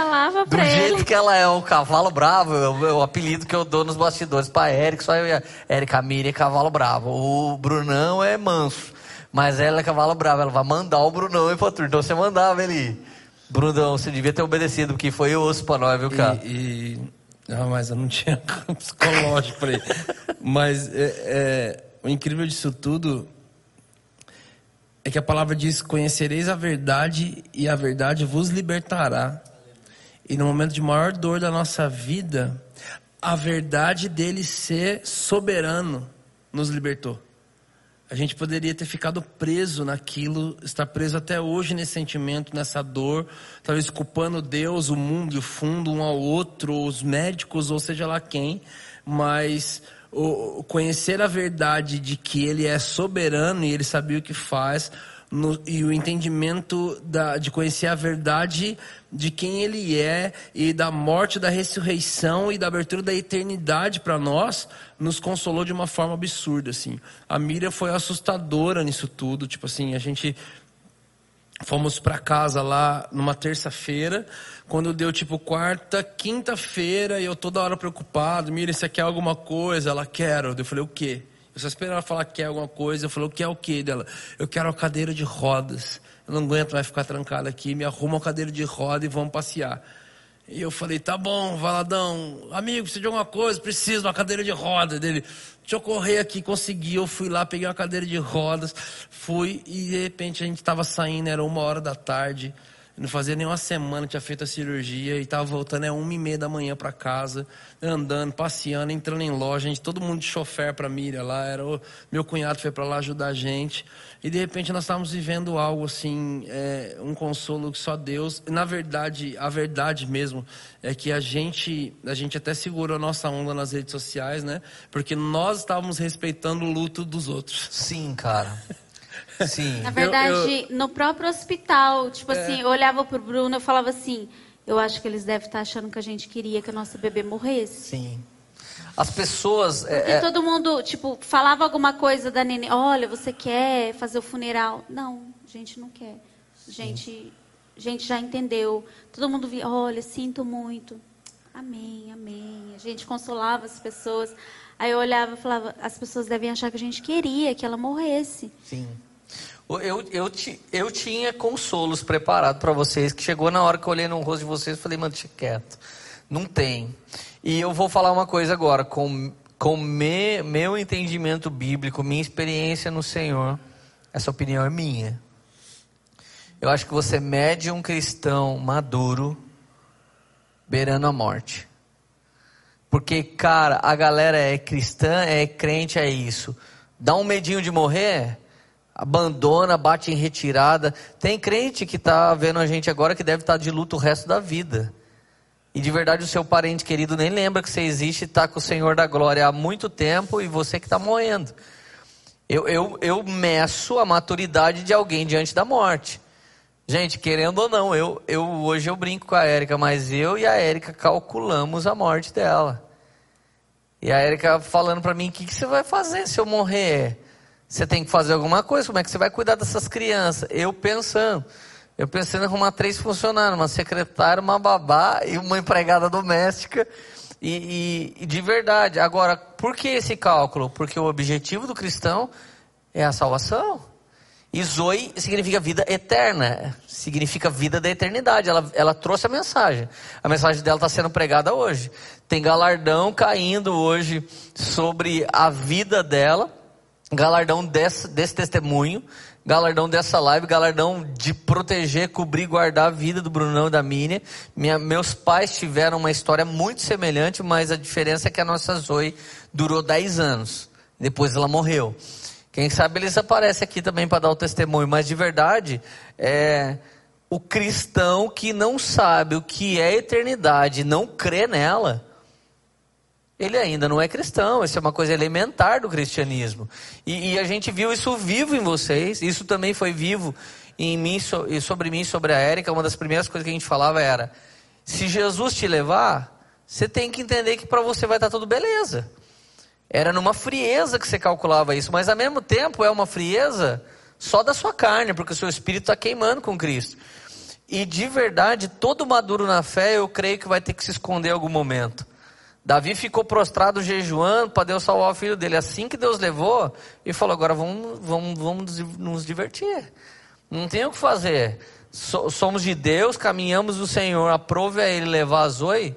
do jeito ele. que ela é o cavalo bravo, é o, é o apelido que eu dou nos bastidores pra Eric, só eu e a Erika Miriam é cavalo bravo. O Brunão é manso. Mas ela é cavalo brava, ela vai mandar o Brunão ir pra turma. Então você mandava ele. Brunão, você devia ter obedecido, porque foi osso pra nós, viu, cara? E, e... Não, mas eu não tinha psicológico pra ele. Mas é, é, o incrível disso tudo é que a palavra diz: Conhecereis a verdade e a verdade vos libertará. E no momento de maior dor da nossa vida, a verdade dele ser soberano nos libertou. A gente poderia ter ficado preso naquilo, estar preso até hoje nesse sentimento, nessa dor, talvez culpando Deus, o mundo e o fundo, um ao outro, os médicos, ou seja lá quem, mas o, conhecer a verdade de que Ele é soberano e Ele sabia o que faz, no, e o entendimento da, de conhecer a verdade de quem Ele é e da morte, da ressurreição e da abertura da eternidade para nós, nos consolou de uma forma absurda, assim. A Miriam foi assustadora nisso tudo, tipo assim, a gente fomos para casa lá numa terça-feira, quando deu tipo quarta, quinta-feira, e eu toda hora preocupado, Miriam, você quer alguma coisa? Ela, quero. Eu falei, o quê? Eu só esperava falar que quer alguma coisa. Eu falei, o que é o quê dela? Eu quero uma cadeira de rodas. Eu não aguento mais ficar trancado aqui. Me arruma uma cadeira de roda e vamos passear. E eu falei, tá bom, Valadão, amigo, precisa de alguma coisa? Preciso de uma cadeira de roda dele. Deixa eu correr aqui, consegui. Eu fui lá, peguei uma cadeira de rodas, fui e de repente a gente estava saindo, era uma hora da tarde. Não fazia nem uma semana, tinha feito a cirurgia e estava voltando, é uma e meia da manhã para casa, andando, passeando, entrando em loja, gente, todo mundo de chofer para Miriam lá, era o, meu cunhado foi para lá ajudar a gente. E de repente nós estávamos vivendo algo assim, é, um consolo que só Deus. Na verdade, a verdade mesmo é que a gente, a gente até segurou a nossa onda nas redes sociais, né? Porque nós estávamos respeitando o luto dos outros. Sim, cara. Sim. Na verdade, Eu- no próprio hospital, tipo assim, eu olhava pro Bruno e falava assim, eu acho que eles devem estar achando que a gente queria que o nosso bebê morresse. Sim. As pessoas. é, Porque é, todo mundo, tipo, falava alguma coisa da neném, olha, você quer fazer o funeral? Não, a gente não quer. A gente, a gente já entendeu. Todo mundo via, olha, sinto muito. Amém, amém. A gente consolava as pessoas. Aí eu olhava e falava, as pessoas devem achar que a gente queria que ela morresse. Sim. Eu, eu, eu tinha consolos preparados para vocês, que chegou na hora que eu olhei no rosto de vocês e falei, mano, deixa quieto. Não tem. E eu vou falar uma coisa agora, com, com me- meu entendimento bíblico, minha experiência no Senhor, essa opinião é minha. Eu acho que você mede um cristão maduro beirando a morte. Porque, cara, a galera é cristã, é crente, é isso. Dá um medinho de morrer, abandona, bate em retirada. Tem crente que está vendo a gente agora que deve estar de luto o resto da vida. E de verdade o seu parente querido nem lembra que você existe e está com o Senhor da glória há muito tempo e você que está morrendo. Eu, eu, eu meço a maturidade de alguém diante da morte. Gente, querendo ou não, eu, eu hoje eu brinco com a Érica, mas eu e a Érica calculamos a morte dela. E a Érica falando para mim, o que, que você vai fazer se eu morrer? Você tem que fazer alguma coisa, como é que você vai cuidar dessas crianças? Eu pensando, eu pensando em arrumar três funcionários, uma secretária, uma babá e uma empregada doméstica. E, e- e de verdade, agora, por que esse cálculo? Porque o objetivo do cristão é a salvação. E Zoe significa vida eterna, significa vida da eternidade. Ela, ela trouxe a mensagem. A mensagem dela está sendo pregada hoje. Tem galardão caindo hoje sobre a vida dela, galardão desse, desse testemunho, galardão dessa live, galardão de proteger, cobrir, guardar a vida do Brunão e da Minha. Meus pais tiveram uma história muito semelhante, mas a diferença é que a nossa Zoe durou 10 anos. Depois ela morreu. Quem sabe eles aparecem aqui também para dar o testemunho, mas de verdade, é o cristão que não sabe o que é eternidade, não crê nela, ele ainda não é cristão. Isso é uma coisa elementar do cristianismo. E, e a gente viu isso vivo em vocês. Isso também foi vivo em mim e sobre mim, sobre a Érica. Uma das primeiras coisas que a gente falava era: se Jesus te levar, você tem que entender que para você vai estar tudo beleza. Era numa frieza que você calculava isso, mas ao mesmo tempo é uma frieza só da sua carne, porque o seu espírito está queimando com Cristo. E de verdade, todo maduro na fé, eu creio que vai ter que se esconder em algum momento. Davi ficou prostrado jejuando para Deus salvar o filho dele. Assim que Deus levou, e falou: agora vamos, vamos, vamos nos divertir. Não tem o que fazer. somos de Deus, caminhamos do Senhor, aprove a Ele levar a Zoe.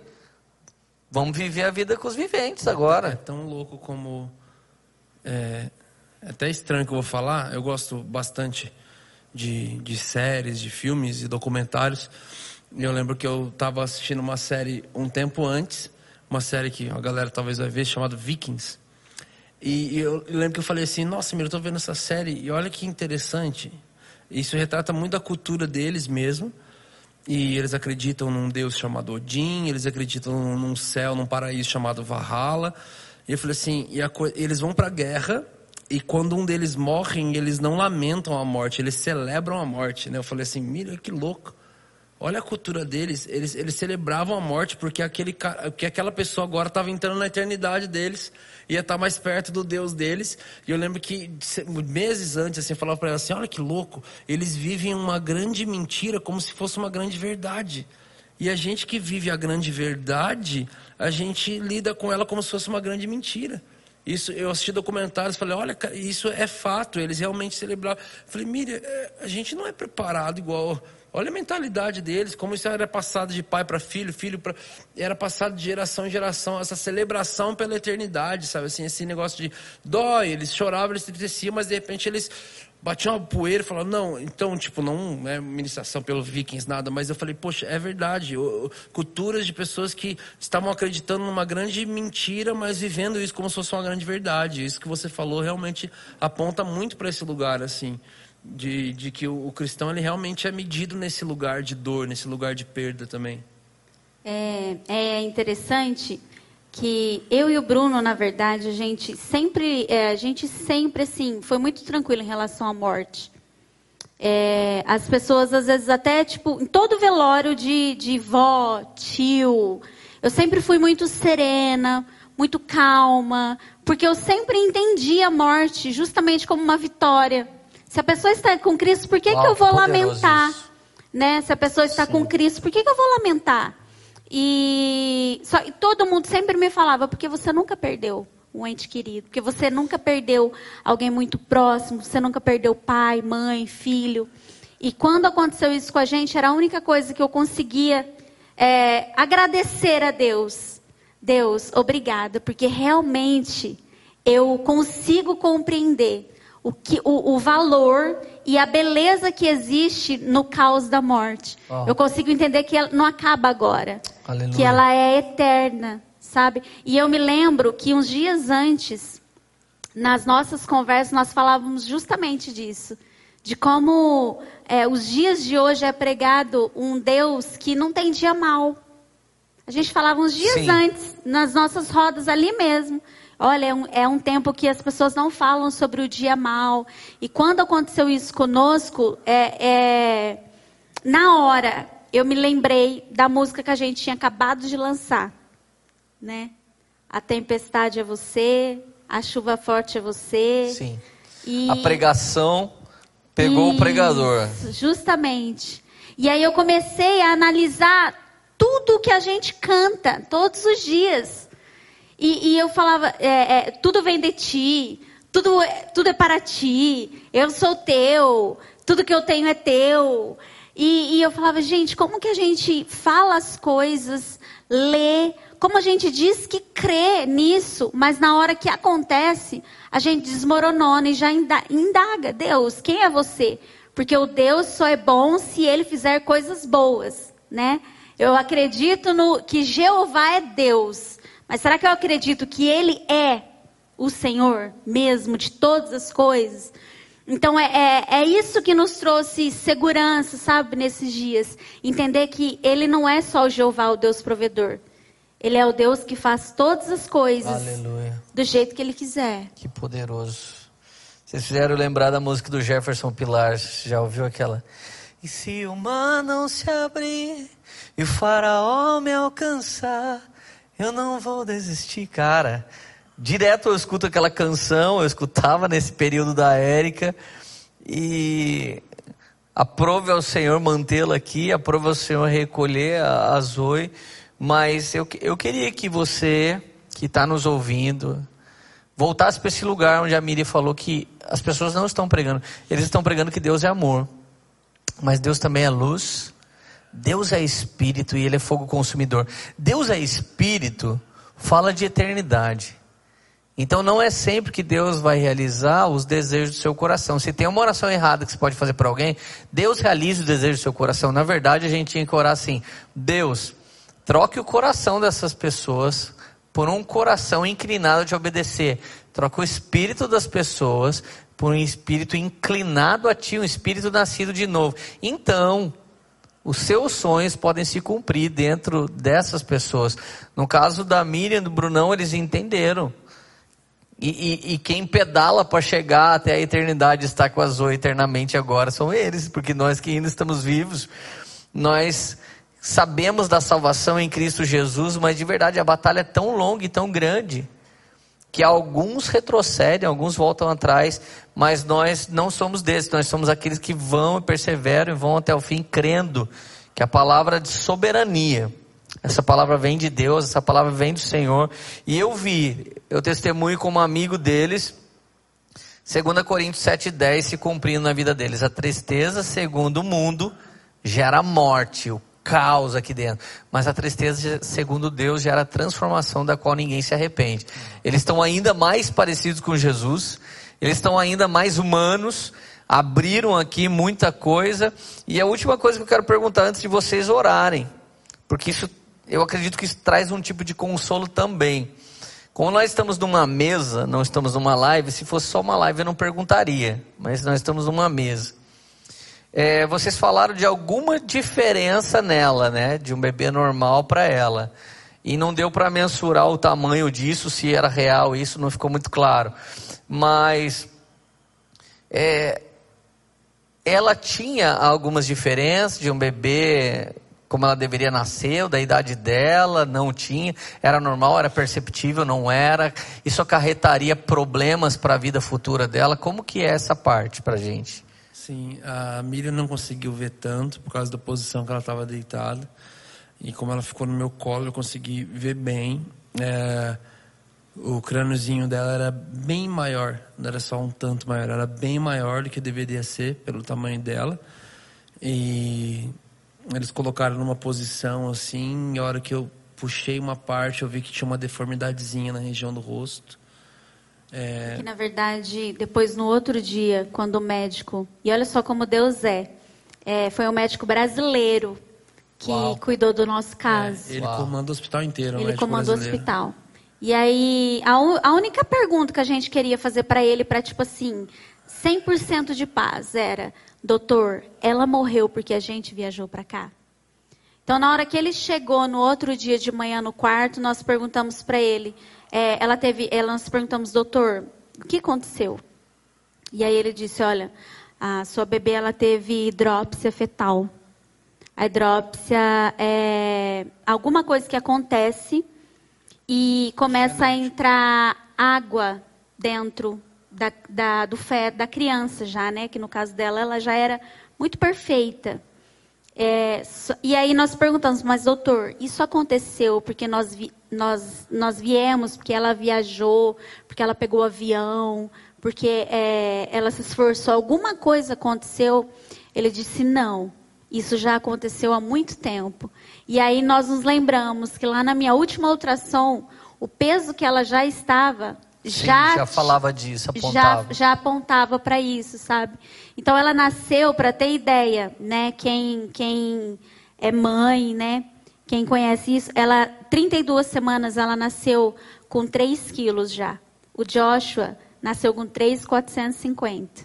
Vamos viver a vida com os viventes agora. É tão louco como. É, é até estranho que eu vou falar. Eu gosto bastante de, de séries, de filmes e documentários. Eu lembro que eu estava assistindo uma série um tempo antes uma série que a galera talvez vai ver, chamada Vikings. E, eu lembro que eu falei assim, nossa, meu, eu tô vendo essa série e olha que interessante. Isso retrata muito a cultura deles mesmo. E eles acreditam num deus chamado Odin, eles acreditam num céu, num paraíso chamado Valhalla. E eu falei assim, e a, eles vão para a guerra e quando um deles morre, eles não lamentam a morte, eles celebram a morte, né? Eu falei assim, mira que louco. Olha a cultura deles, eles, eles celebravam a morte porque, aquele, porque aquela pessoa agora estava entrando na eternidade deles, ia estar tá mais perto do Deus deles. E eu lembro que meses antes, assim, eu falava para ela assim: olha que louco, eles vivem uma grande mentira como se fosse uma grande verdade. E a gente que vive a grande verdade, a gente lida com ela como se fosse uma grande mentira. Isso, eu assisti documentários, falei, olha, isso é fato, eles realmente celebravam. Falei, Miriam, é, a gente não é preparado igual Olha a mentalidade deles, como isso era passado de pai para filho, filho para. Era passado de geração em geração, essa celebração pela eternidade, sabe? Assim, esse negócio de dói, eles choravam, eles tristeciam, mas de repente eles batiam uma poeira e falavam, não, então, tipo, não é ministração pelo Vikings, nada, mas eu falei, poxa, é verdade. Culturas de pessoas que estavam acreditando numa grande mentira, mas vivendo isso como se fosse uma grande verdade. Isso que você falou realmente aponta muito para esse lugar, assim de, de que o, o, cristão ele realmente é medido nesse lugar de dor, nesse lugar de perda também. É, é interessante que eu e o Bruno, na verdade, a gente sempre, é, a gente sempre assim, foi muito tranquilo em relação à morte. É, as pessoas às vezes até tipo em todo velório de, de vó, tio, eu sempre fui muito serena, muito calma, porque eu sempre entendi a morte justamente como uma vitória. Se a pessoa está com Cristo, por que, Uau, que eu vou lamentar? Né? Se a pessoa está Sim. com Cristo, por que, que eu vou lamentar? E, só, e todo mundo sempre me falava, porque você nunca perdeu um ente querido, porque você nunca perdeu alguém muito próximo, você nunca perdeu pai, mãe, filho. E quando aconteceu isso com a gente, era a única coisa que eu conseguia é, agradecer a Deus. Deus, obrigada, porque realmente eu consigo compreender o, que, o, o valor e a beleza que existe no caos da morte. Oh. Eu consigo entender que ela não acaba agora. Aleluia. Que ela é eterna, sabe? E eu me lembro que uns dias antes, nas nossas conversas, nós falávamos justamente disso. De como é, os dias de hoje é pregado um Deus que não tem dia mal. A gente falava uns dias Sim. antes, nas nossas rodas ali mesmo. Olha, é um, é um, tempo que as pessoas não falam sobre o dia mal. E quando aconteceu isso conosco, é, é, na hora eu me lembrei da música que a gente tinha acabado de lançar, né? A tempestade é você, a chuva forte é você. Sim. E... A pregação pegou isso, o pregador. Justamente. E aí eu comecei a analisar tudo que a gente canta todos os dias. E, e eu falava, é, é, tudo vem de ti, tudo, tudo é para ti, eu sou teu, tudo que eu tenho é teu. E, e eu falava, gente, como que a gente fala as coisas, lê, como a gente diz que crê nisso, mas na hora que acontece, a gente desmoronona e já indaga, Deus, quem é você? Porque o Deus só é bom se ele fizer coisas boas, né? Eu acredito no que Jeová é Deus. Mas será que eu acredito que Ele é o Senhor mesmo de todas as coisas? Então é, é, é, isso que nos trouxe segurança, sabe, nesses dias. Entender que Ele não é só o Jeová, o Deus provedor. Ele é o Deus que faz todas as coisas Aleluia. do jeito que Ele quiser. Que poderoso. Vocês fizeram lembrar da música do Jefferson Pilar. Já ouviu aquela? E se o mar não se abrir e o faraó me alcançar, eu não vou desistir, cara. Direto eu escuto aquela canção, eu escutava nesse período da Érica. E aprove ao Senhor mantê-la aqui, aprove ao Senhor recolher a, a Zoe, Mas eu, eu queria que você, que está nos ouvindo, voltasse para esse lugar onde a Miriam falou que as pessoas não estão pregando. Eles estão pregando que Deus é amor. Mas Deus também é luz. Deus é espírito e ele é fogo consumidor. Deus é espírito, fala de eternidade. Então não é sempre que Deus vai realizar os desejos do seu coração. Se tem uma oração errada que você pode fazer para alguém, Deus realiza o desejo do seu coração. Na verdade, a gente tinha que orar assim: Deus, troque o coração dessas pessoas por um coração inclinado de obedecer. Troca o espírito das pessoas por um espírito inclinado a ti, um espírito nascido de novo. Então, os seus sonhos podem se cumprir dentro dessas pessoas. No caso da Miriam e do Brunão, eles entenderam. E, e, e quem pedala para chegar até a eternidade, estar com a Zoe eternamente agora, são eles, porque nós que ainda estamos vivos, nós sabemos da salvação em Cristo Jesus, mas de verdade a batalha é tão longa e tão grande que alguns retrocedem, alguns voltam atrás, mas nós não somos desses, nós somos aqueles que vão e perseveram e vão até o fim, crendo que a palavra de soberania, essa palavra vem de Deus, essa palavra vem do Senhor. E eu vi, eu testemunho como amigo deles, 2 Coríntios 7,10 se cumprindo na vida deles. A tristeza, segundo o mundo, gera morte, o caos aqui dentro. Mas a tristeza, segundo Deus, gera transformação da qual ninguém se arrepende. Eles estão ainda mais parecidos com Jesus, eles estão ainda mais humanos, abriram aqui muita coisa. E a última coisa que eu quero perguntar antes de vocês orarem, porque isso eu acredito que isso traz um tipo de consolo também. Como nós estamos numa mesa, não estamos numa live, se fosse só uma live eu não perguntaria, mas nós estamos numa mesa. É, vocês falaram de alguma diferença nela, né? De um bebê normal para ela. E não deu para mensurar o tamanho disso, se era real, isso não ficou muito claro. Mas é, ela tinha algumas diferenças de um bebê como ela deveria nascer, da idade dela, não tinha, era normal, era perceptível, não era. Isso acarretaria problemas para a vida futura dela. Como que é essa parte para gente? Sim, a Miriam não conseguiu ver tanto por causa da posição que ela estava deitada. E como ela ficou no meu colo, eu consegui ver bem. É, o crâniozinho dela era bem maior, não era só um tanto maior, era bem maior do que deveria ser pelo tamanho dela. E eles colocaram numa posição assim, e a hora que eu puxei uma parte, eu vi que tinha uma deformidadezinha na região do rosto. É... Que na verdade, depois no outro dia, quando o médico, e olha só como Deus é, é foi um médico brasileiro que Uau. cuidou do nosso caso. É, ele comanda o hospital inteiro. Ele comandou o hospital. E aí, a, a única pergunta que a gente queria fazer para ele, para tipo assim, 100% de paz, era: doutor, ela morreu porque a gente viajou para cá? Então, na hora que ele chegou no outro dia de manhã no quarto, nós perguntamos para ele, é, ela teve, ela, nós perguntamos, doutor, o que aconteceu? E aí ele disse, olha, a sua bebê ela teve hidrópsia fetal. A hidrópsia é alguma coisa que acontece e começa a entrar água dentro da, da, do fé da criança já, né? Que no caso dela, ela já era muito perfeita. É, e aí nós perguntamos, mas doutor, isso aconteceu porque nós, vi, nós, nós viemos, porque ela viajou, porque ela pegou o avião, porque é, ela se esforçou, alguma coisa aconteceu? Ele disse, não, isso já aconteceu há muito tempo. E aí nós nos lembramos que lá na minha última ultrassom, o peso que ela já estava Sim, já, já falava disso, apontava. Já, já apontava para isso, sabe? Então ela nasceu, para ter ideia, né? Quem, quem é mãe, né? Quem conhece isso, ela 32 semanas ela nasceu com 3 quilos já. O Joshua nasceu com 3,450.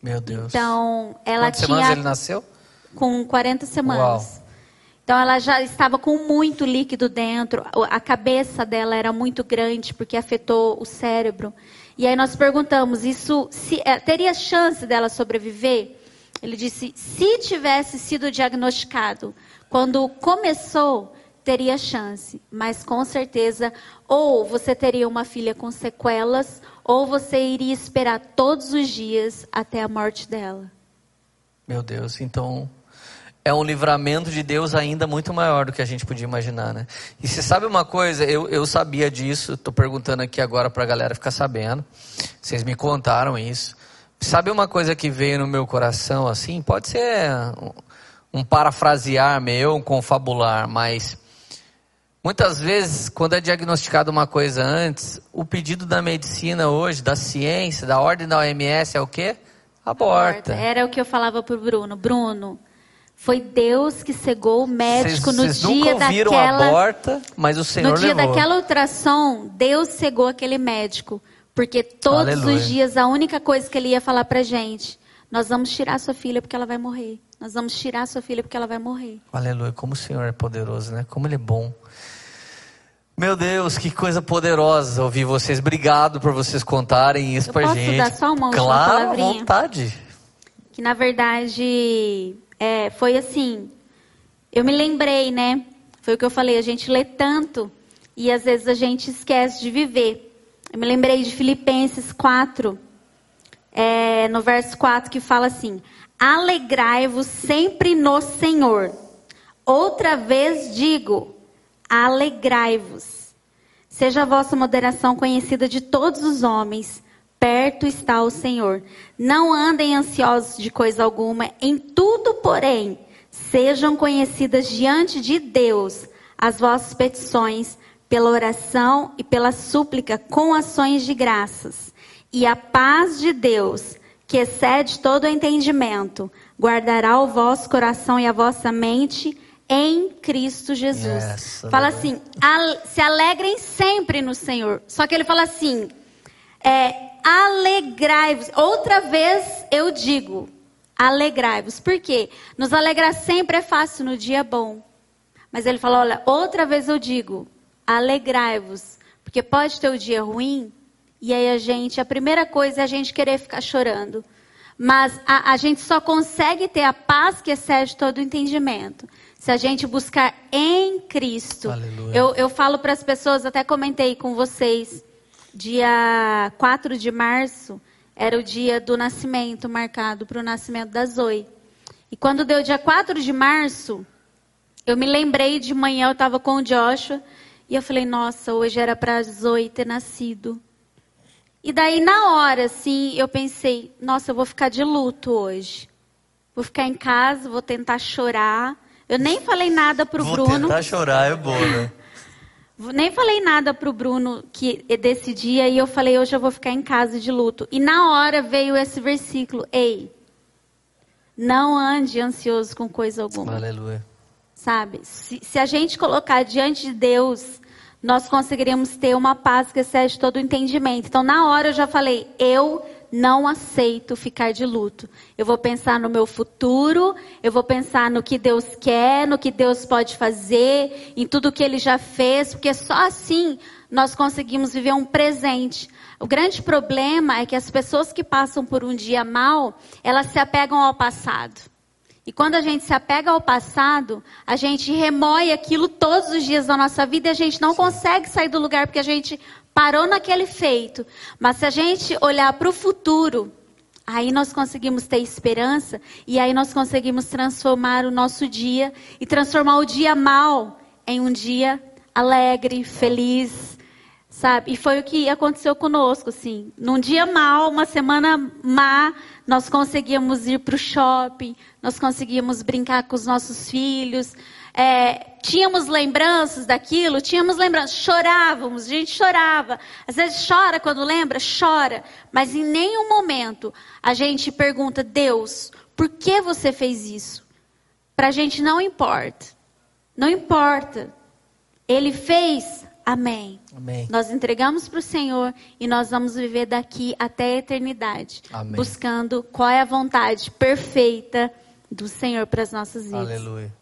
Meu Deus. Então ela Quantas tinha. semanas ele nasceu? Com 40 semanas. Uau. Então ela já estava com muito líquido dentro, a cabeça dela era muito grande porque afetou o cérebro. E aí nós perguntamos, isso se, é, teria chance dela sobreviver? Ele disse, se tivesse sido diagnosticado quando começou, teria chance, mas com certeza ou você teria uma filha com sequelas, ou você iria esperar todos os dias até a morte dela. Meu Deus, então é um livramento de Deus ainda muito maior do que a gente podia imaginar, né? E você sabe uma coisa, eu, eu sabia disso, estou perguntando aqui agora para a galera ficar sabendo. Vocês me contaram isso. Sabe uma coisa que veio no meu coração assim? Pode ser um, parafrasear meu, um confabular, mas muitas vezes, quando é diagnosticado uma coisa antes, o pedido da medicina hoje, da ciência, da ordem da OMS é o quê? Aborta. Era o que eu falava pro Bruno. Bruno, foi Deus que cegou o médico Cês- no cês dia nunca ouviram daquela aborta, mas o Senhor no dia levou. daquela ultrassom, Deus cegou aquele médico, porque todos Aleluia. os dias a única coisa que ele ia falar pra gente, nós vamos tirar sua filha porque ela vai morrer. Nós vamos tirar sua filha porque ela vai morrer. Aleluia, como o Senhor é poderoso, né? Como Ele é bom. Meu Deus, que coisa poderosa ouvir vocês. Obrigado por vocês contarem isso Eu pra posso gente. dar só uma última claro, palavrinha? vontade. que na verdade é, foi assim. Eu me lembrei, né? Foi o que eu falei, a gente lê tanto e às vezes a gente esquece de viver. Eu me lembrei de Filipenses 4, é, no verso 4, que fala assim: Alegrai-vos sempre no Senhor. Outra vez digo: alegrai-vos. Seja a vossa moderação conhecida de todos os homens. Perto está o Senhor. Não andem ansiosos de coisa alguma. Em tudo, porém, sejam conhecidas diante de Deus as vossas petições, pela oração e pela súplica, com ações de graças. E a paz de Deus, que excede todo o entendimento, guardará o vosso coração e a vossa mente em Cristo Jesus. Yes, fala assim: "Al- se alegrem sempre no Senhor. Só que ele fala assim: é, alegrai-vos. Outra vez eu digo, alegrai-vos. Por quê? Nos alegrar sempre é fácil no dia bom. Mas ele fala: olha, outra vez eu digo, alegrai-vos. Porque pode ter o dia ruim, e aí a gente, a primeira coisa é a gente querer ficar chorando. Mas a, a gente só consegue ter a paz que excede todo o entendimento. Se a gente buscar em Cristo. Aleluia. Eu, eu falo para as pessoas, até comentei com vocês, dia 4 de março era o dia do nascimento, marcado para o nascimento da Zoe. E quando deu dia 4 de março, eu me lembrei de manhã, eu estava com o Joshua, e eu falei, nossa, hoje era para a Zoe ter nascido. E daí, na hora, assim, eu pensei, nossa, eu vou ficar de luto hoje. Vou ficar em casa, vou tentar chorar. Eu nem falei nada pro Vou Bruno. tentar chorar, é bom, né? Nem falei nada pro Bruno que desse dia e eu falei hoje eu vou ficar em casa de luto. E na hora veio esse versículo: Ei, não ande ansioso com coisa alguma. Aleluia. Sabe? Se, se a gente colocar diante de Deus, nós conseguiríamos ter uma paz que excede todo o entendimento. Então, na hora eu já falei, eu não aceito ficar de luto. Eu vou pensar no meu futuro, eu vou pensar no que Deus quer, no que Deus pode fazer, em tudo que Ele já fez, porque só assim nós conseguimos viver um presente. O grande problema é que as pessoas que passam por um dia mal, elas se apegam ao passado. E quando a gente se apega ao passado, a gente remoe aquilo todos os dias da nossa vida e a gente não consegue sair do lugar porque a gente parou naquele feito. Mas se a gente olhar para o futuro, aí nós conseguimos ter esperança e aí nós conseguimos transformar o nosso dia e transformar o dia mal em um dia alegre, feliz, sabe? E foi o que aconteceu conosco, assim. Num dia mal, uma semana má, nós conseguíamos ir para o shopping, nós conseguíamos brincar com os nossos filhos, é, tínhamos lembranças daquilo, tínhamos lembranças, chorávamos, a gente chorava. Às vezes chora quando lembra, chora, mas em nenhum momento a gente pergunta, Deus, por que você fez isso? Para a gente não importa, não importa. Ele fez, amém. Amém. Nós entregamos para o Senhor e nós vamos viver daqui até a eternidade, Amém. buscando qual é a vontade perfeita do Senhor para as nossas vidas. Aleluia.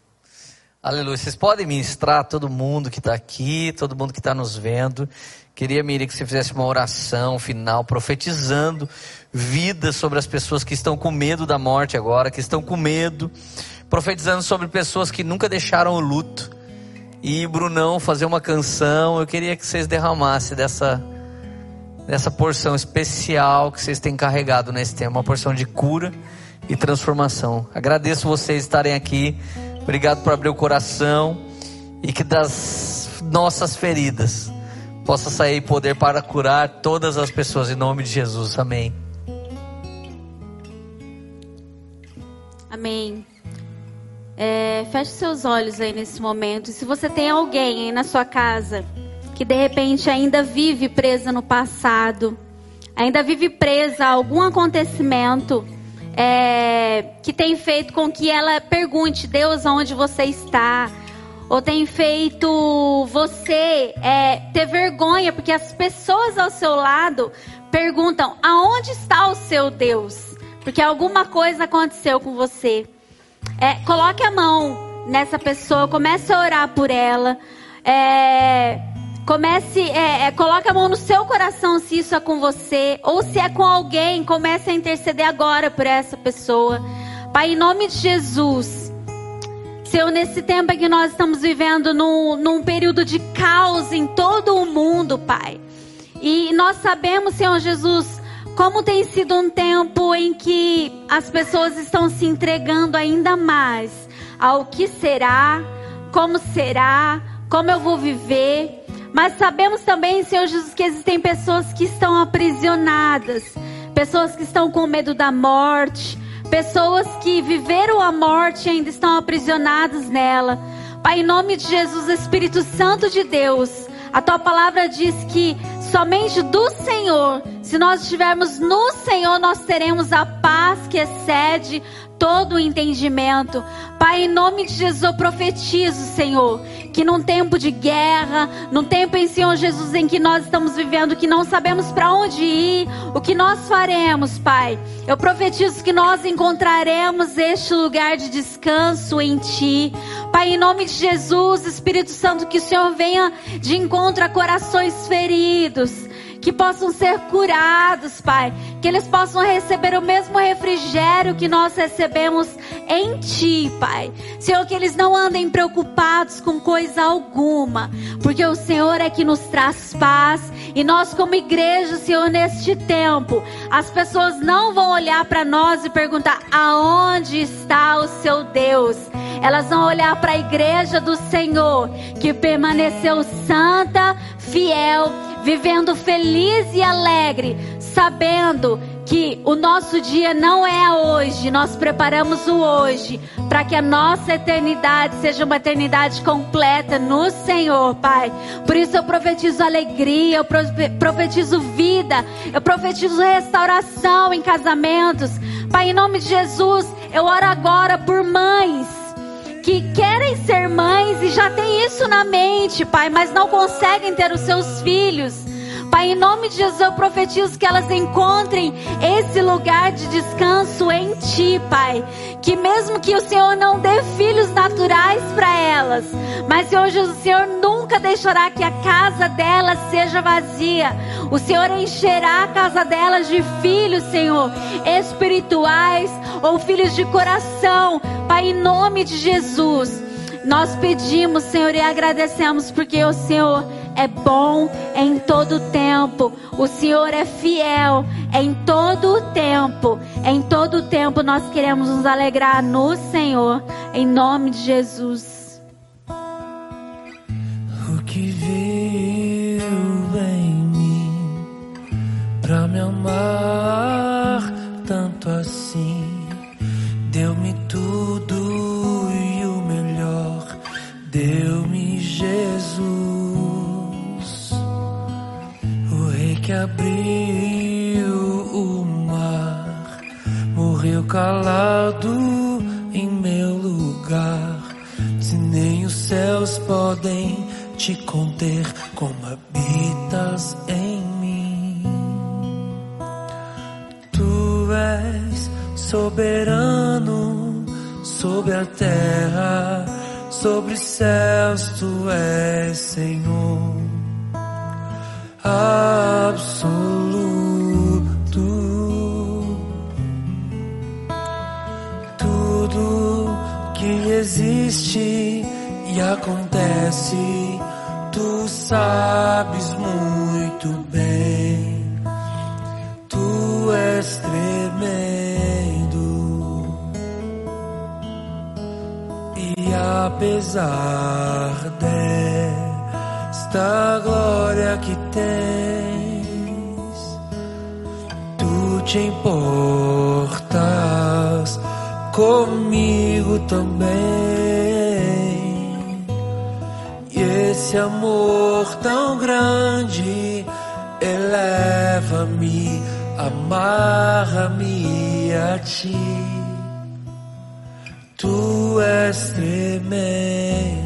Aleluia. Vocês podem ministrar todo mundo que está aqui, todo mundo que está nos vendo. Queria, Miriam, que você fizesse uma oração final, profetizando vida sobre as pessoas que estão com medo da morte agora, que estão com medo, profetizando sobre pessoas que nunca deixaram o luto. E Brunão fazer uma canção. Eu queria que vocês derramassem dessa nessa porção especial que vocês têm carregado nesse tema, uma porção de cura e transformação. Agradeço vocês estarem aqui. Obrigado por abrir o coração e que das nossas feridas possa sair poder para curar todas as pessoas em nome de Jesus. Amém. Amém. É, feche seus olhos aí nesse momento. Se você tem alguém aí na sua casa que de repente ainda vive presa no passado, ainda vive presa a algum acontecimento é, que tem feito com que ela pergunte: Deus, onde você está? Ou tem feito você é, ter vergonha, porque as pessoas ao seu lado perguntam: aonde está o seu Deus? Porque alguma coisa aconteceu com você. É, coloque a mão nessa pessoa, comece a orar por ela. É, comece, é, é, coloque a mão no seu coração se isso é com você ou se é com alguém. Comece a interceder agora por essa pessoa. Pai, em nome de Jesus. Senhor, nesse tempo em que nós estamos vivendo num, num período de caos em todo o mundo, Pai. E nós sabemos, Senhor Jesus, como tem sido um tempo em que as pessoas estão se entregando ainda mais ao que será, como será, como eu vou viver. Mas sabemos também, Senhor Jesus, que existem pessoas que estão aprisionadas, pessoas que estão com medo da morte, pessoas que viveram a morte e ainda estão aprisionadas nela. Pai, em nome de Jesus, Espírito Santo de Deus, a tua palavra diz que somente do Senhor, se nós estivermos no Senhor, nós teremos a paz que excede todo o entendimento. Pai, em nome de Jesus, eu profetizo, Senhor, que num tempo de guerra, num tempo em Senhor Jesus em que nós estamos vivendo, que não sabemos para onde ir, o que nós faremos, Pai. Eu profetizo que nós encontraremos este lugar de descanso em Ti. Pai, em nome de Jesus, Espírito Santo, que o Senhor venha de encontro a corações feridos que possam ser curados, Pai, que eles possam receber o mesmo refrigério que nós recebemos em Ti, Pai. Senhor, que eles não andem preocupados com coisa alguma, porque o Senhor é que nos traz paz e nós, como igreja, Senhor, neste tempo, as pessoas não vão olhar para nós e perguntar aonde está o seu Deus. Elas vão olhar para a igreja do Senhor, que permaneceu santa, fiel vivendo feliz e alegre, sabendo que o nosso dia não é hoje, nós preparamos o hoje para que a nossa eternidade seja uma eternidade completa no Senhor, Pai. Por isso eu profetizo alegria, eu profetizo vida, eu profetizo restauração em casamentos. Pai, em nome de Jesus, eu oro agora por mães que querem ser mães e já tem isso na mente, Pai, mas não conseguem ter os seus filhos. Pai, em nome de Jesus, eu profetizo que elas encontrem esse lugar de descanso em Ti, Pai. Que mesmo que o Senhor não dê filhos naturais para elas, mas Jesus, o Senhor nunca deixará que a casa delas seja vazia. O Senhor encherá a casa delas de filhos, Senhor, espirituais ou filhos de coração. Pai, em nome de Jesus, nós pedimos, Senhor, e agradecemos porque o Senhor é bom em todo tempo. O Senhor é fiel em todo o tempo. Em todo o tempo nós queremos nos alegrar no Senhor, em nome de Jesus. O que viu em mim para me amar tanto assim, calado em meu lugar. Se nem os céus podem te conter, como habitas em mim. Tu és soberano sobre a terra, sobre os céus, tu és Senhor absoluto. tudo que existe e acontece, tu sabes muito bem, tu és tremendo. E apesar desta glória que tens, tu te importas comigo também. E esse amor tão grande eleva-me, amarra-me a ti tu és tremendo.